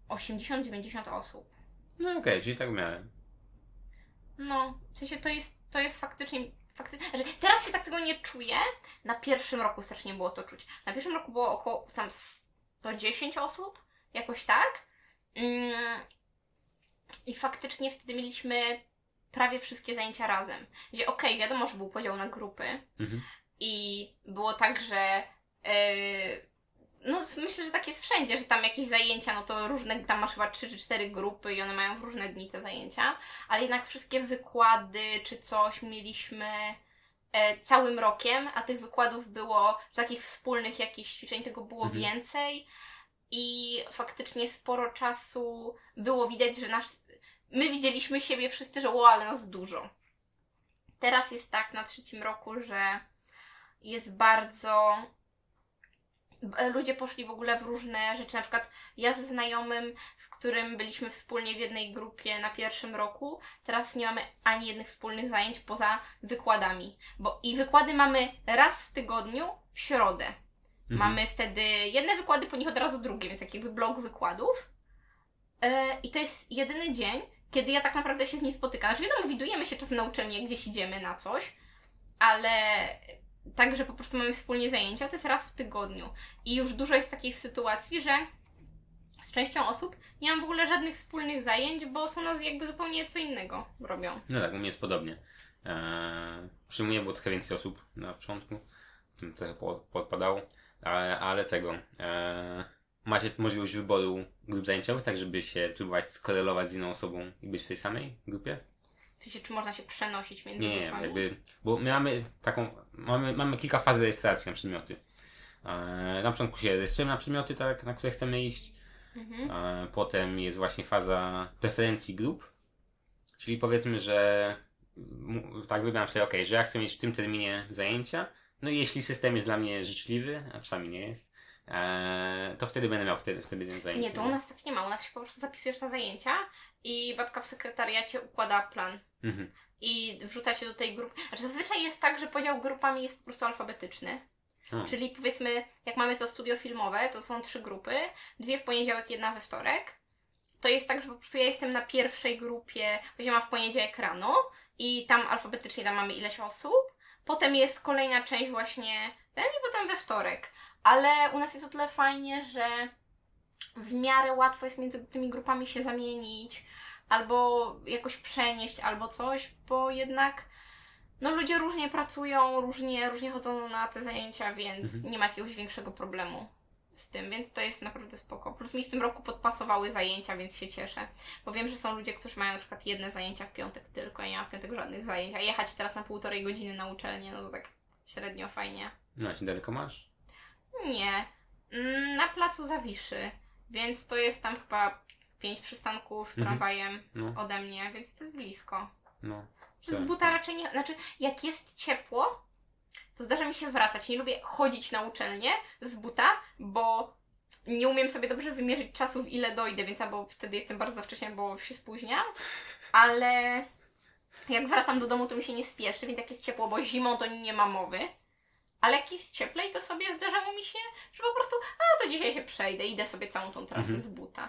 80-90 osób. No okej, czyli tak w miarę. No, w sensie to jest, to jest faktycznie. Faktycznie znaczy, teraz się tak tego nie czuję. Na pierwszym roku strasznie było to czuć. Na pierwszym roku było około tam 110 osób, jakoś tak. Mm, I faktycznie wtedy mieliśmy prawie wszystkie zajęcia razem. Gdzie okej, wiadomo, że był podział na grupy. Mhm. I było tak, że yy, no myślę, że tak jest wszędzie, że tam jakieś zajęcia, no to różne, tam masz chyba trzy czy cztery grupy i one mają w różne dni te zajęcia, ale jednak wszystkie wykłady czy coś mieliśmy e, całym rokiem, a tych wykładów było, takich wspólnych jakichś ćwiczeń tego było Mhm. więcej i faktycznie sporo czasu było widać, że nasz, my widzieliśmy siebie wszyscy, że o, ale nas dużo. Teraz jest tak na trzecim roku, że jest bardzo. B- Ludzie poszli w ogóle w różne rzeczy. Na przykład ja ze znajomym, z którym byliśmy wspólnie w jednej grupie na pierwszym roku, teraz nie mamy ani jednych wspólnych zajęć poza wykładami. Bo i wykłady mamy raz w tygodniu w środę. Mamy wtedy jedne wykłady, po nich od razu drugie, więc jak jakby blok wykładów. E, I to jest jedyny dzień, kiedy ja tak naprawdę się z nim spotykam. Znaczy wiadomo, widujemy się czasem na uczelni, gdzieś idziemy na coś, ale tak, że po prostu mamy wspólnie zajęcia, to jest raz w tygodniu. I już dużo jest takich sytuacji, że z częścią osób nie mam w ogóle żadnych wspólnych zajęć, bo są nas jakby zupełnie co innego robią. No tak, u mnie jest podobnie. Eee, przy mnie było trochę więcej osób na początku, trochę po- podpadało, ale, ale tego. Eee, macie możliwość wyboru grup zajęciowych, tak żeby się próbować skorelować z inną osobą i być w tej samej grupie? W sensie, czy można się przenosić między Nie, nie, grupami? jakby, bo my mamy taką, mamy, mamy kilka faz rejestracji na przedmioty. Eee, na początku się rejestrujemy na przedmioty, tak, na które chcemy iść. Mhm. E, Potem jest właśnie faza preferencji grup, czyli powiedzmy, że tak wybieram sobie, ok, że ja chcę mieć w tym terminie zajęcia, no i jeśli system jest dla mnie życzliwy, a czasami nie jest, e, to wtedy będę miał wtedy, wtedy zajęcie. Nie, to u nas tak nie ma. U nas się po prostu zapisujesz na zajęcia i babka w sekretariacie układa plan. Mhm. I wrzuca cię do tej grupy. Znaczy zazwyczaj jest tak, że podział grupami jest po prostu alfabetyczny. A. Czyli powiedzmy, jak mamy to studio filmowe, to są trzy grupy. Dwie w poniedziałek, jedna we wtorek. To jest tak, że po prostu ja jestem na pierwszej grupie, mam w poniedziałek rano i tam alfabetycznie tam mamy ileś osób. Potem jest kolejna część właśnie ten i potem we wtorek. Ale u nas jest o tyle fajnie, że w miarę łatwo jest między tymi grupami się zamienić, albo jakoś przenieść, albo coś, bo jednak no ludzie różnie pracują, różnie, różnie chodzą na te zajęcia, więc Mhm. nie ma jakiegoś większego problemu z tym, więc to jest naprawdę spoko. Plus mi w tym roku podpasowały zajęcia, więc się cieszę. Bo wiem, że są ludzie, którzy mają na przykład jedne zajęcia w piątek tylko, ja nie mam w piątek żadnych zajęć, a jechać teraz na półtorej godziny na uczelnię, no to tak średnio fajnie. No, a daleko masz? Nie. Mm, Na placu Zawiszy. Więc to jest tam chyba pięć przystanków Mhm. tramwajem No. ode mnie, więc to jest blisko. No. Z Tak. buta raczej nie. Znaczy, jak jest ciepło, to zdarza mi się wracać. Nie lubię chodzić na uczelnię z buta, bo nie umiem sobie dobrze wymierzyć czasu, w ile dojdę, więc albo wtedy jestem bardzo wcześnie, bo się spóźniam. Ale jak wracam do domu, to mi się nie spieszy, więc jak jest ciepło, bo zimą to nie ma mowy. Ale jak jest cieplej, to sobie zdarzało mi się, że po prostu, a to dzisiaj się przejdę, idę sobie całą tą trasę Mhm. z buta.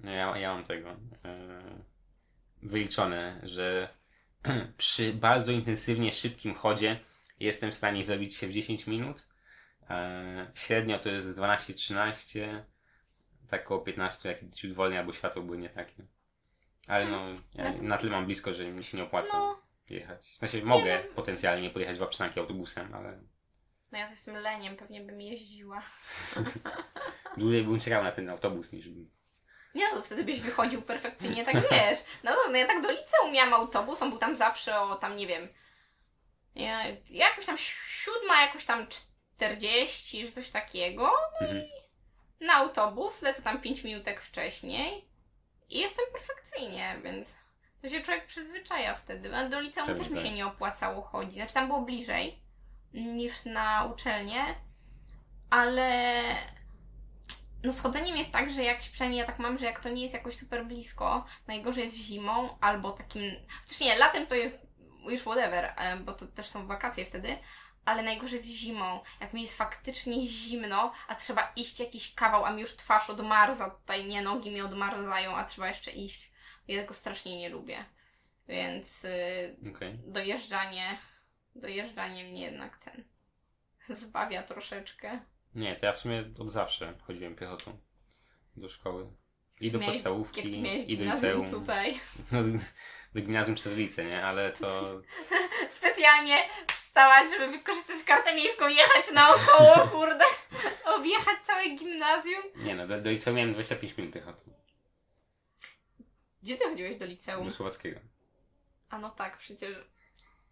No ja, ja mam tego e, wyliczone, że *clears throat* przy bardzo intensywnie szybkim chodzie jestem w stanie wyrobić się w 10 minut. E, średnio to jest 12-13, tak około 15, jak ciut wolniej albo światło były nie takie. Ale no, ja No. na tyle mam blisko, że mi się nie opłaca No. jechać. Znaczy mogę no. potencjalnie pojechać dwa przystanki autobusem, ale No ja z jestem leniem, pewnie bym jeździła. *laughs* dłużej bym czekał na ten autobus niż bym... Nie no, wtedy byś wychodził perfekcyjnie, tak wiesz. No, no ja tak do liceum miałam autobus, on był tam zawsze o tam, nie wiem, ja, jakoś tam siódma, jakoś tam czterdzieści, czy coś takiego. Mhm. Na autobus, lecę tam pięć minutek wcześniej i jestem perfekcyjnie, więc to się człowiek przyzwyczaja wtedy. A do liceum Pewnie też mi się tak. nie opłacało chodzić. Znaczy tam było bliżej niż na uczelnię, ale no z chodzeniem jest tak, że jak przynajmniej ja tak mam, że jak to nie jest jakoś super blisko, najgorzej jest zimą albo takim. Chociaż nie, latem to jest już whatever, e, bo to też są wakacje wtedy. Ale najgorzej jest zimą, jak mi jest faktycznie zimno, a trzeba iść jakiś kawał, a mi już twarz odmarza, tutaj nie nogi mi odmarzają, a trzeba jeszcze iść. Ja tego strasznie nie lubię. Więc y, Okej. dojeżdżanie, dojeżdżanie mnie jednak ten zbawia troszeczkę. Nie, to ja w sumie od zawsze chodziłem piechotą do szkoły. I do Miałeś- podstawówki, i do liceum. tutaj. No, do gimnazjum przez ulicę, nie? Ale to... *laughs* Specjalnie wstawać, żeby wykorzystać kartę miejską, jechać naokoło, *laughs* kurde, objechać całe gimnazjum. Nie no, do, do liceum miałem 25 minut piechotą. Gdzie ty chodziłeś do liceum? Do Słowackiego. A no tak, przecież...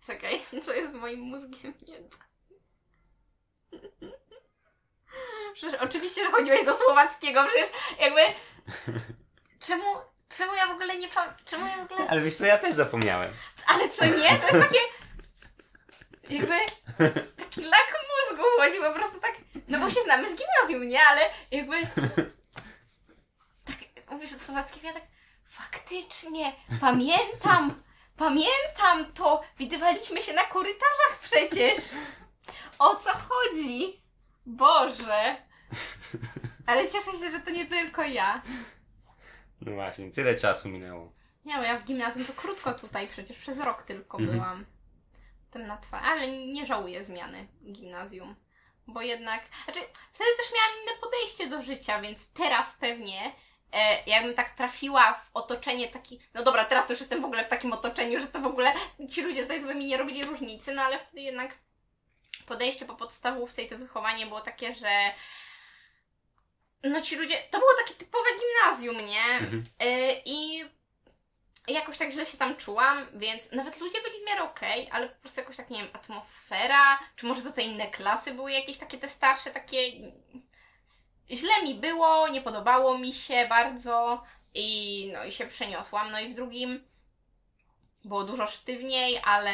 Czekaj, *laughs* to jest z moim mózgiem nie. Przecież oczywiście, że chodziłeś do Słowackiego, przecież jakby... Czemu... Czemu ja w ogóle nie. Czemu ja w ogóle... Ale wiesz co, ja też zapomniałem. Ale co nie? To jest takie... Jakby... Taki lak mózgu chodzi, po prostu tak... No bo się znamy z gimnazjum, nie? Ale jakby... Tak, mówisz o Słowackiego, ja tak... Faktycznie, pamiętam, pamiętam to. Widywaliśmy się na korytarzach przecież. O co chodzi? Boże! Ale cieszę się, że to nie tylko ja. No właśnie, tyle czasu minęło. Nie, bo ja w gimnazjum to krótko tutaj, przecież przez rok tylko Mhm. byłam. Tym na twa- ale nie żałuję zmiany gimnazjum. Bo jednak, znaczy wtedy też miałam inne podejście do życia, więc teraz pewnie e, jakbym tak trafiła w otoczenie taki, no dobra, teraz to już jestem w ogóle w takim otoczeniu, że to w ogóle ci ludzie tutaj by mi nie robili różnicy, no ale wtedy jednak podejście po podstawówce i to wychowanie było takie, że no ci ludzie, to było takie typowe gimnazjum, nie? Mhm. Y, I jakoś tak źle się tam czułam, więc nawet ludzie byli w miarę okej, ale po prostu jakoś tak, nie wiem, atmosfera, czy może to te inne klasy były jakieś takie te starsze, takie... Źle mi było, nie podobało mi się bardzo i no i się przeniosłam. No i w drugim było dużo sztywniej, ale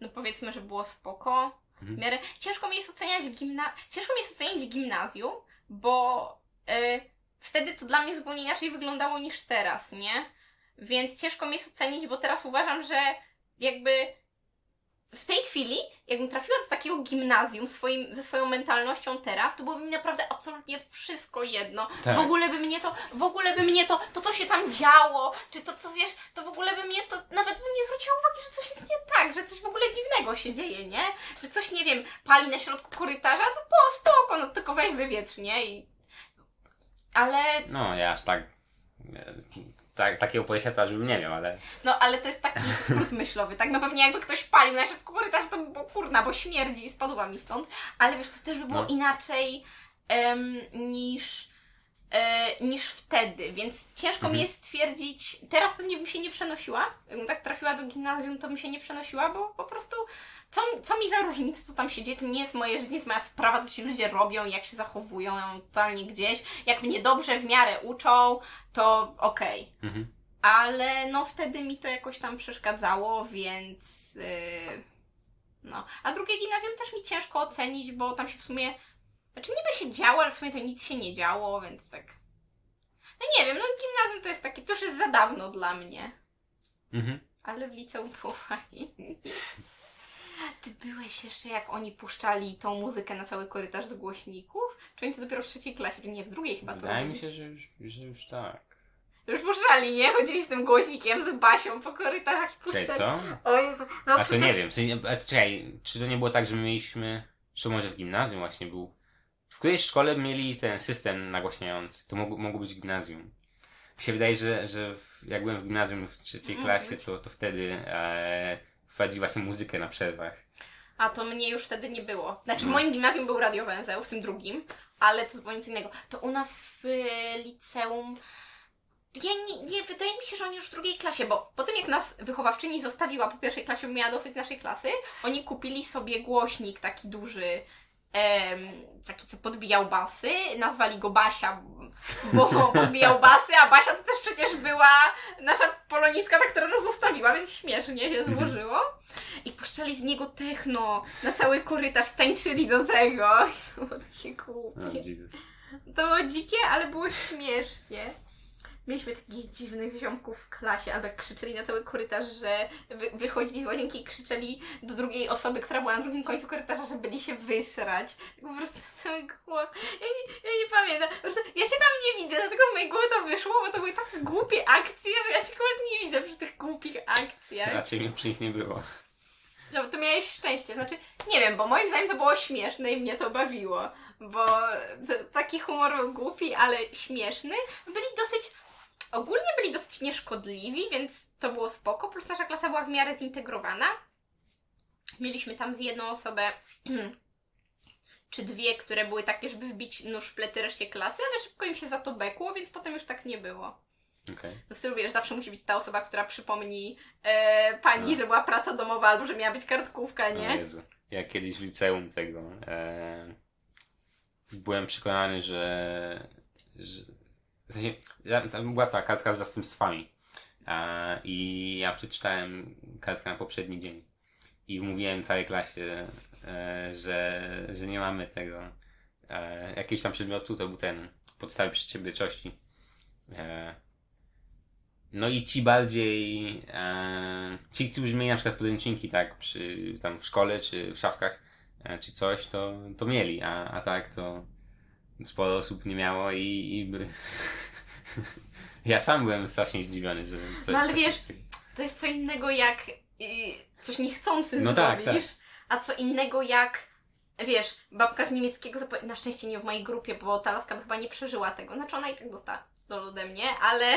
no powiedzmy, że było spoko. Mhm. W miarę... Ciężko mi jest oceniać gimna... Ciężko mi jest ocenić gimnazjum, bo y, wtedy to dla mnie zupełnie inaczej wyglądało niż teraz, nie? Więc ciężko mi jest ocenić, bo teraz uważam, że jakby w tej chwili, jakbym trafiła do takiego gimnazjum swoim, ze swoją mentalnością teraz, to byłoby mi naprawdę absolutnie wszystko jedno. Tak. W ogóle by mnie to, w ogóle by mnie to, to co się tam działo, czy to co wiesz, to w ogóle by mnie to, nawet bym nie zwróciła uwagi, że coś jest nie tak, że coś w ogóle dziwnego się dzieje, nie? Że coś, nie wiem, pali na środku korytarza, to po, spoko, no tylko weź wywietrz, nie? I... Ale No, ja aż tak, tak takiego podejścia aż bym nie miał, ale No, ale to jest taki skrót myślowy, tak? No pewnie jakby ktoś palił na środku korytarza, to by było kurna, bo śmierdzi i spadła mi stąd. Ale wiesz, to też by było No. inaczej em, niż, e, niż wtedy, więc ciężko Mhm. mi jest stwierdzić, teraz pewnie bym się nie przenosiła, jakbym tak trafiła do gimnazjum, to bym się nie przenosiła, bo po prostu co, co mi za różnica, co tam się dzieje, to nie jest moje życie, nie jest moja sprawa, co ci ludzie robią, jak się zachowują, totalnie gdzieś. Jak mnie dobrze w miarę uczą, to okej mhm. ale no wtedy mi to jakoś tam przeszkadzało, więc yy, no. A drugie gimnazjum też mi ciężko ocenić, bo tam się w sumie, znaczy niby się działo, ale w sumie to nic się nie działo, więc tak. No nie wiem, no gimnazjum to jest takie, to już jest za dawno dla mnie, Mhm. ale w liceum było fajnie. Ty byłeś jeszcze jak oni puszczali tą muzykę na cały korytarz z głośników? Czy oni to dopiero w trzeciej klasie? Nie, w drugiej chyba to Wydaje mi się, że już, że już tak. Już puszczali, nie? Chodzili z tym głośnikiem, z Basią po korytarzach i Czekaj, puszczali. co? O Jezu, no A to przecież- nie wiem, a, czekaj, czy to nie było tak, że my mieliśmy, czy może w gimnazjum właśnie był, w którejś szkole mieli ten system nagłaśniający, to mogło, mogło być gimnazjum. Mi się wydaje, że, że w, jak byłem w gimnazjum w trzeciej Mógł klasie, to, to wtedy e, wprowadzi właśnie muzykę na przerwach. A to mnie już wtedy nie było. Znaczy w No. moim gimnazjum był radiowęzeł, w tym drugim, ale to zupełnie co innego. To u nas w e, liceum... Ja nie, nie, wydaje mi się, że oni już w drugiej klasie, bo po tym jak nas wychowawczyni zostawiła po pierwszej klasie, bo miała dosyć naszej klasy, oni kupili sobie głośnik taki duży, taki co podbijał basy, nazwali go Basia, bo *laughs* podbijał basy, a Basia to też przecież była nasza polonistka, ta, która nas zostawiła, więc śmiesznie się złożyło. I puszczali z niego techno, na cały korytarz tańczyli do tego. *laughs* I to było takie głupie. To było dzikie, ale było śmiesznie. Mieliśmy takich dziwnych ziomków w klasie, albo krzyczeli na cały korytarz, że wy, wychodzili z łazienki i krzyczeli do drugiej osoby, która była na drugim końcu korytarza, że byli się wysrać. Po prostu cały głos. Ja nie, ja nie pamiętam. Po prostu ja się tam nie widzę, dlatego z mojej głowy to wyszło, bo to były tak głupie akcje, że ja się kompletnie nie widzę przy tych głupich akcjach. Raczej przy nich nie było. No, to miałeś szczęście. Znaczy, nie wiem, bo moim zdaniem to było śmieszne i mnie to bawiło. Bo to, taki humor był głupi, ale śmieszny. Byli dosyć. Ogólnie byli dosyć nieszkodliwi, więc to było spoko. Plus nasza klasa była w miarę zintegrowana. Mieliśmy tam z jedną osobę. *clears throat* Czy dwie, które były takie, żeby wbić nóż w plety reszcie klasy, ale szybko im się za to bekło, więc potem już tak nie było. Okej. No w stylu, wiesz, zawsze musi być ta osoba, która przypomni e, pani, No. że była praca domowa albo że miała być kartkówka, O nie? Jezu. Ja kiedyś w liceum tego e, byłem przekonany, że, że w sensie, tam była ta kartka z zastępstwami. E, i ja przeczytałem kartkę na poprzedni dzień. I mówiłem całej klasie, e, że, że nie mamy tego e, jakiegoś tam przedmiotu, to był ten podstawy przedsiębiorczości. No i ci bardziej, ci, którzy mieli na przykład podręczniki, tak, przy, tam w szkole czy w szafkach, czy coś, to, to mieli, a, a tak to sporo osób nie miało i, i by... *laughs* ja sam byłem strasznie zdziwiony, że coś, No ale wiesz. To jest co innego jak coś niechcący No tak, zrobisz, tak. a co innego jak, wiesz, babka z niemieckiego, na szczęście nie w mojej grupie, bo ta laska by chyba nie przeżyła tego. Znaczy ona i tak dostała do ode mnie, ale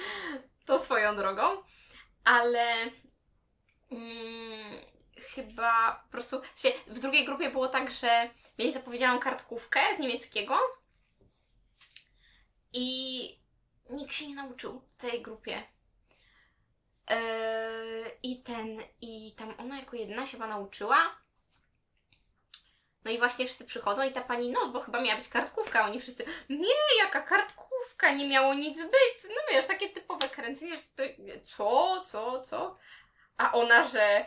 *laughs* to swoją drogą. Ale mm, chyba po prostu, w, drugiej grupie było tak, że mieli zapowiedzianą kartkówkę z niemieckiego i nikt się nie nauczył w tej grupie. Yy, I ten, i tam ona jako jedyna się chyba nauczyła. No i właśnie wszyscy przychodzą i ta pani, no bo chyba miała być kartkówka, oni wszyscy, nie, jaka kartkówka, nie miało nic być. No wiesz, takie typowe kręcenie, że to, co, co, co? A ona, że e,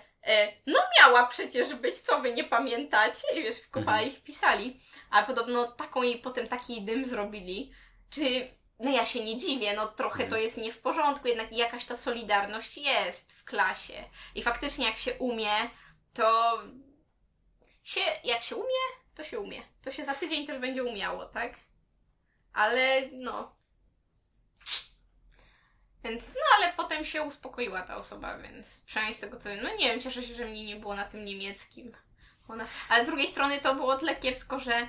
no miała przecież być, co wy nie pamiętacie? I wiesz, w kopale ich pisali. A podobno taką jej potem taki dym zrobili. Czy no ja się nie dziwię, no trochę to jest nie w porządku, jednak jakaś ta solidarność jest w klasie. I faktycznie jak się umie, to się, jak się umie, to się umie. To się za tydzień też będzie umiało, tak? Ale no. Więc, no ale potem się uspokoiła ta osoba, więc przynajmniej z tego co wiem, no nie wiem, cieszę się, że mnie nie było na tym niemieckim. Ona... Ale z drugiej strony to było tyle kiepsko, że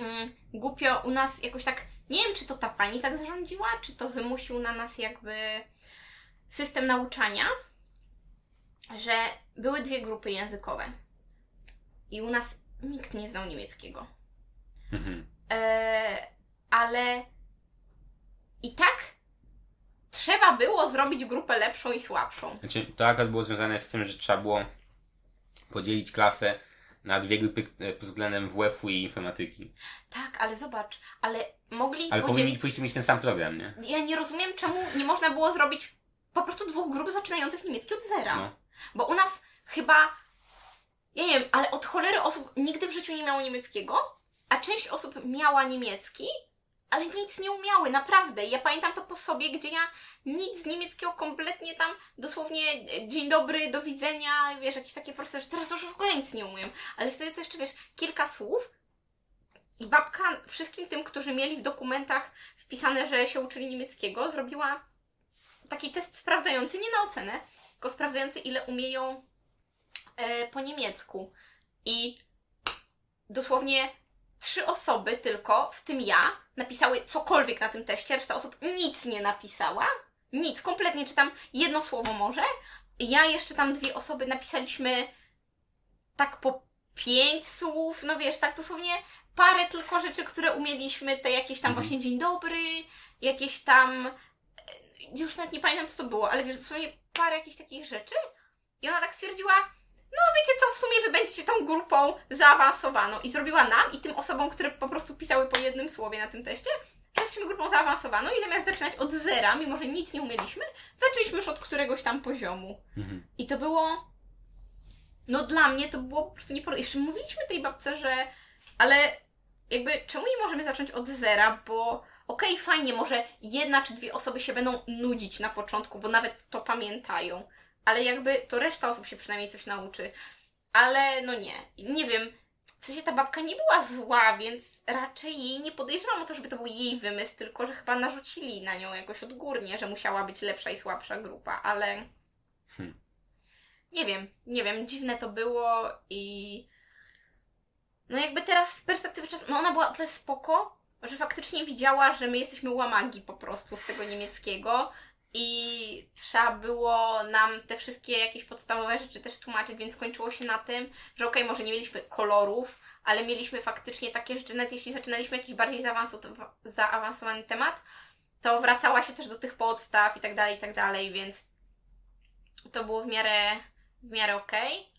mm, głupio u nas jakoś tak, nie wiem czy to ta pani tak zarządziła, czy to wymusił na nas jakby system nauczania, że były dwie grupy językowe i u nas nikt nie znał niemieckiego. Mhm. E, ale i tak trzeba było zrobić grupę lepszą i słabszą. Znaczy, to akurat było związane z tym, że trzeba było podzielić klasę na dwie grupy e, pod względem WF-u i informatyki. Tak, ale zobacz, ale mogli Ale podzielić... powinni mieć ten sam program, nie? Ja nie rozumiem, czemu nie można było zrobić po prostu dwóch grup zaczynających niemiecki od zera. No. Bo u nas chyba, ja nie wiem, ale od cholery osób nigdy w życiu nie miało niemieckiego, a część osób miała niemiecki, ale nic nie umiały, naprawdę. Ja pamiętam to po sobie, gdzie ja nic z niemieckiego kompletnie tam, dosłownie e, dzień dobry, do widzenia, wiesz, jakieś takie proste rzeczy. Teraz już w ogóle nic nie umiem. Ale wtedy to jeszcze, wiesz, kilka słów i babka wszystkim tym, którzy mieli w dokumentach wpisane, że się uczyli niemieckiego, zrobiła taki test sprawdzający, nie na ocenę, tylko sprawdzający, ile umieją e, po niemiecku. I dosłownie trzy osoby tylko, w tym ja, napisały cokolwiek na tym teście, reszta osób nic nie napisała. Nic, kompletnie, czy tam jedno słowo może. Ja jeszcze tam dwie osoby napisaliśmy tak po pięć słów, no wiesz, tak dosłownie parę tylko rzeczy, które umieliśmy, te jakieś tam Mhm. właśnie dzień dobry, jakieś tam, e, już nawet nie pamiętam co to było, ale wiesz, dosłownie parę jakichś takich rzeczy. I ona tak stwierdziła, no wiecie co, w sumie wy będziecie tą grupą zaawansowaną. I zrobiła nam i tym osobom, które po prostu pisały po jednym słowie na tym teście, jesteśmy grupą zaawansowaną i zamiast zaczynać od zera, mimo że nic nie umieliśmy, zaczęliśmy już od któregoś tam poziomu. Mhm. I to było. No dla mnie to było po prostu nieporozumienie. Jeszcze mówiliśmy tej babce, że. Ale jakby czemu nie możemy zacząć od zera, bo okej, fajnie, może jedna czy dwie osoby się będą nudzić na początku, bo nawet to pamiętają. Ale jakby to reszta osób się przynajmniej coś nauczy. Ale no nie. Nie wiem. W sensie ta babka nie była zła, więc raczej jej nie podejrzewam o to, żeby to był jej wymysł, tylko że chyba narzucili na nią jakoś odgórnie, że musiała być lepsza i słabsza grupa, ale. Hmm. Nie wiem, nie wiem, dziwne to było i. No jakby teraz z perspektywy czasu, no ona była o tyle spoko, że faktycznie widziała, że my jesteśmy łamagi po prostu z tego niemieckiego i trzeba było nam te wszystkie jakieś podstawowe rzeczy też tłumaczyć, więc skończyło się na tym, że okej, może nie mieliśmy kolorów, ale mieliśmy faktycznie takie rzeczy, nawet jeśli zaczynaliśmy jakiś bardziej zaawansowany temat, to wracała się też do tych podstaw i tak dalej, i tak dalej, więc to było w miarę, w miarę okej.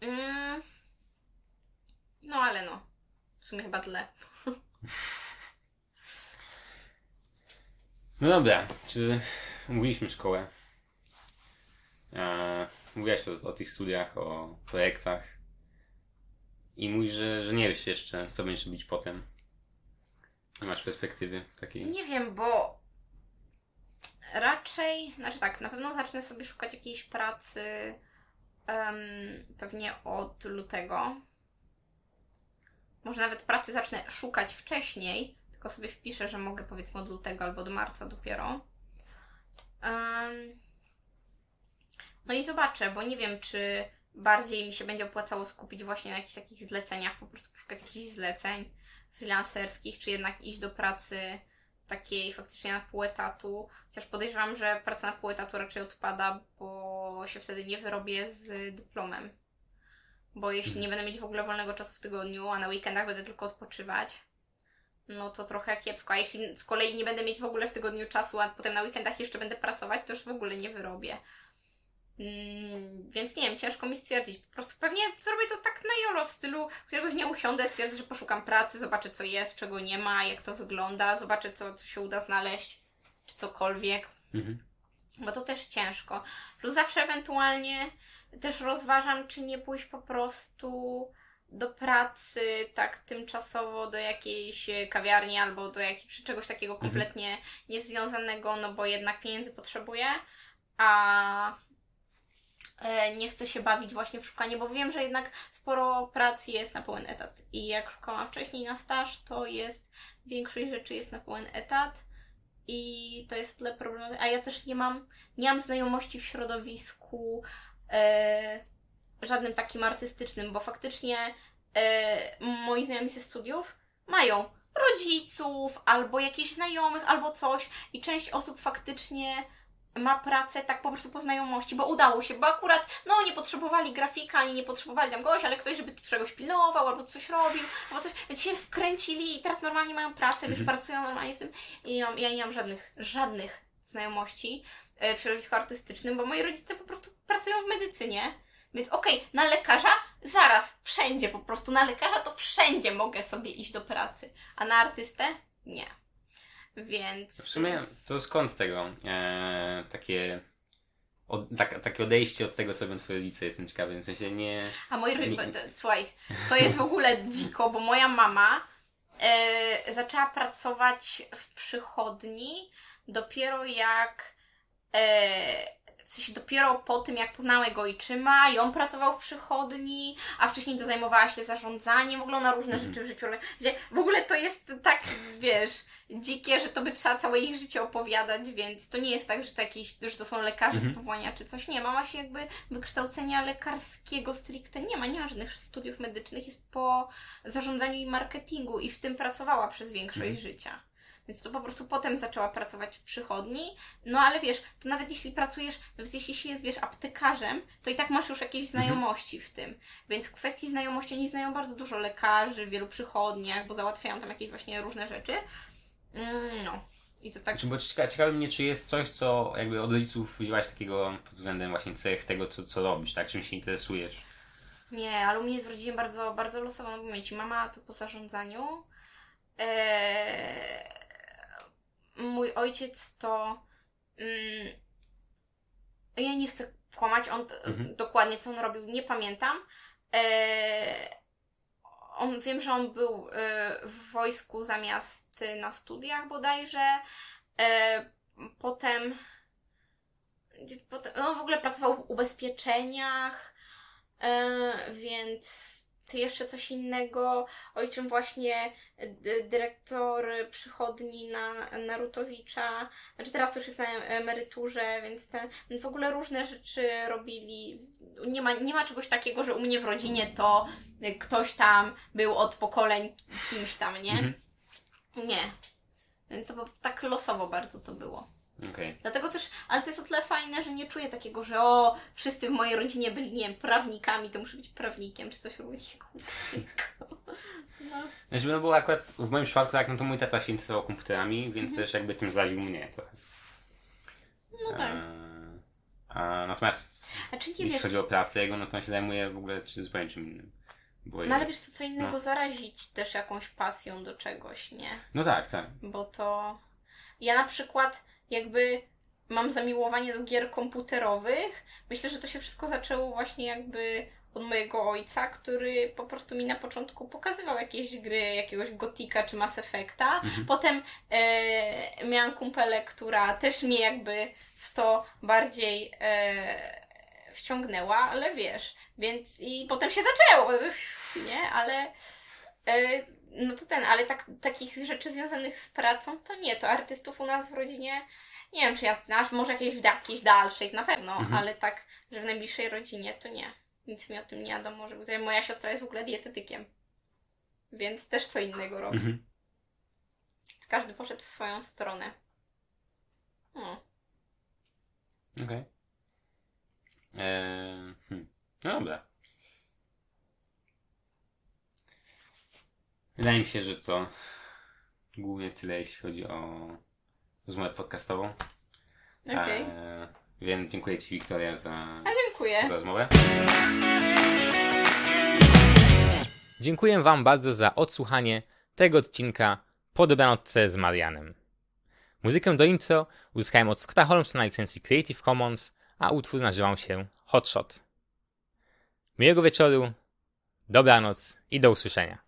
Mm. No ale no, w sumie chyba tyle. *laughs* No dobra, czy mówiliśmy szkołę? Eee, mówiłaś o, o tych studiach, o projektach i mówisz, że, że nie wiesz jeszcze, co będziesz robić potem. Nie masz perspektywy takiej. Nie wiem, bo raczej, znaczy tak, na pewno zacznę sobie szukać jakiejś pracy em, pewnie od lutego. Może nawet pracy zacznę szukać wcześniej, tylko sobie wpiszę, że mogę powiedzmy od lutego albo do marca dopiero. Em, no i zobaczę, bo nie wiem, czy bardziej mi się będzie opłacało skupić właśnie na jakichś takich zleceniach, po prostu szukać jakichś zleceń freelancerskich, czy jednak iść do pracy takiej faktycznie na pół etatu. Chociaż podejrzewam, że praca na pół etatu raczej odpada, bo się wtedy nie wyrobię z dyplomem. Bo jeśli nie będę mieć w ogóle wolnego czasu w tygodniu, a na weekendach będę tylko odpoczywać, no to trochę kiepsko. A jeśli z kolei nie będę mieć w ogóle w tygodniu czasu, a potem na weekendach jeszcze będę pracować, to już w ogóle nie wyrobię. Mm, więc nie wiem, ciężko mi stwierdzić. Po prostu pewnie zrobię to tak na jolo w stylu, któregoś dnia usiądę, stwierdzę, że poszukam pracy, zobaczę co jest, czego nie ma, jak to wygląda, zobaczę co, co się uda znaleźć, czy cokolwiek. Mhm. Bo to też ciężko. Plus zawsze ewentualnie też rozważam, czy nie pójść po prostu do pracy tak tymczasowo do jakiejś e, kawiarni albo do jakiegoś czegoś takiego kompletnie niezwiązanego, no bo jednak pieniędzy potrzebuję, a e, nie chcę się bawić właśnie w szukanie, bo wiem, że jednak sporo pracy jest na pełen etat. I jak szukałam wcześniej na staż, to jest większość rzeczy jest na pełen etat. I to jest tyle problematyczne. A ja też nie mam, nie mam znajomości w środowisku e, żadnym takim artystycznym, bo faktycznie e, moi znajomi ze studiów mają rodziców, albo jakichś znajomych, albo coś. I część osób faktycznie ma pracę tak po prostu po znajomości, bo udało się, bo akurat, no nie potrzebowali grafika, ani nie potrzebowali tam kogoś, ale ktoś, żeby tu czegoś pilnował, albo coś robił, albo coś, więc się wkręcili i teraz normalnie mają pracę, wiesz, pracują normalnie w tym i ja, ja nie mam żadnych, żadnych znajomości e, w środowisku artystycznym, bo moi rodzice po prostu pracują w medycynie, więc okej, na lekarza zaraz, wszędzie po prostu, na lekarza to wszędzie mogę sobie iść do pracy, a na artystę nie. Więc... W sumie to skąd tego e, takie, od, tak, takie odejście od tego, co robią twoi rodzice, jestem ciekawy, w sensie nie... A moi Nie- rodzice, słuchaj, to jest w ogóle dziko, bo moja mama e, zaczęła pracować w przychodni dopiero jak, e, w sensie dopiero po tym, jak poznała jego ojczyma i on pracował w przychodni, a wcześniej to zajmowała się zarządzaniem, w ogóle na różne rzeczy w życiu. W ogóle to jest tak, wiesz, dzikie, że to by trzeba całe ich życie opowiadać, więc to nie jest tak, że to jakieś, że to są lekarze z powołania czy coś. Nie, mama się jakby wykształcenia lekarskiego stricte nie ma, nie ma żadnych studiów medycznych, jest po zarządzaniu i marketingu i w tym pracowała przez większość życia. Więc to po prostu potem zaczęła pracować w przychodni. No ale wiesz, to nawet jeśli pracujesz, nawet jeśli się jest, wiesz, aptekarzem, to i tak masz już jakieś znajomości w tym. Więc w kwestii znajomości oni znają bardzo dużo lekarzy w wielu przychodniach, bo załatwiają tam jakieś właśnie różne rzeczy. Mm, No. I to tak. Znaczy, bo ciekawe, ciekawe mnie, czy jest coś, co jakby od rodziców wzięłaś takiego pod względem właśnie cech tego, co, co robisz, tak? Czym się interesujesz. Nie, ale u mnie jest w rodzinie bardzo, bardzo losowo, no bo mieć mama to po zarządzaniu. Eee, mój ojciec to. Mm, ja nie chcę kłamać, on Mhm. dokładnie co on robił, nie pamiętam. Eee, on, wiem, że on był e, w wojsku zamiast e, na studiach bodajże. E, potem, potem. No, on w ogóle pracował w ubezpieczeniach. E, więc jeszcze coś innego. Ojczym właśnie d- dyrektor przychodni na Narutowicza. Znaczy teraz to już jest na emeryturze, więc ten, w ogóle różne rzeczy robili. Nie ma, nie ma czegoś takiego, że u mnie w rodzinie to ktoś tam był od pokoleń kimś tam, nie? Mhm. Nie. Więc to tak losowo bardzo to było. Okej. Dlatego też, ale to jest o tyle fajne, że nie czuję takiego, że o, wszyscy w mojej rodzinie byli, nie wiem, prawnikami, to muszę być prawnikiem, czy coś takiego. *laughs* No. Znaczy, no bo akurat w moim przypadku, tak, no to mój tata się interesował komputerami, więc Mhm. też jakby tym zraził mnie trochę. no tak. E, a, natomiast A czy nie jeśli wiesz, chodzi o pracę jego, no to on się zajmuje w ogóle czy zupełnie czym innym. Bo no ale wiesz, to co innego no. zarazić też jakąś pasją do czegoś, nie? No tak, tak. Bo to... Ja na przykład jakby mam zamiłowanie do gier komputerowych. Myślę, że to się wszystko zaczęło właśnie jakby od mojego ojca, który po prostu mi na początku pokazywał jakieś gry, jakiegoś Gotika czy Mass Effecta. Potem e, miałam kumpelę, która też mnie jakby w to bardziej e, wciągnęła, ale wiesz, więc i potem się zaczęło, *laughs* nie, ale e, no to ten, ale tak, takich rzeczy związanych z pracą to nie, to artystów u nas w rodzinie nie wiem, czy ja znasz, może jakieś w jakiejś dalszej, na pewno, mhm. ale tak, że w najbliższej rodzinie to nie. Nic mi o tym nie wiadomo, że moja siostra jest w ogóle dietetykiem. Więc też co innego robi. Mhm. Każdy poszedł w swoją stronę. No. Okej. Okay. Eee, hmm. No dobra. Wydaje mi się, że to głównie tyle, jeśli chodzi o rozmowę podcastową. Okay. E, więc dziękuję Ci, Wiktoria, za, za rozmowę. Dziękuję Wam bardzo za odsłuchanie tego odcinka po dobranocce z Marianem. Muzykę do intro uzyskałem od Scotta Holmesa na licencji Creative Commons, a utwór nazywał się Hotshot. Miłego wieczoru, dobranoc i do usłyszenia.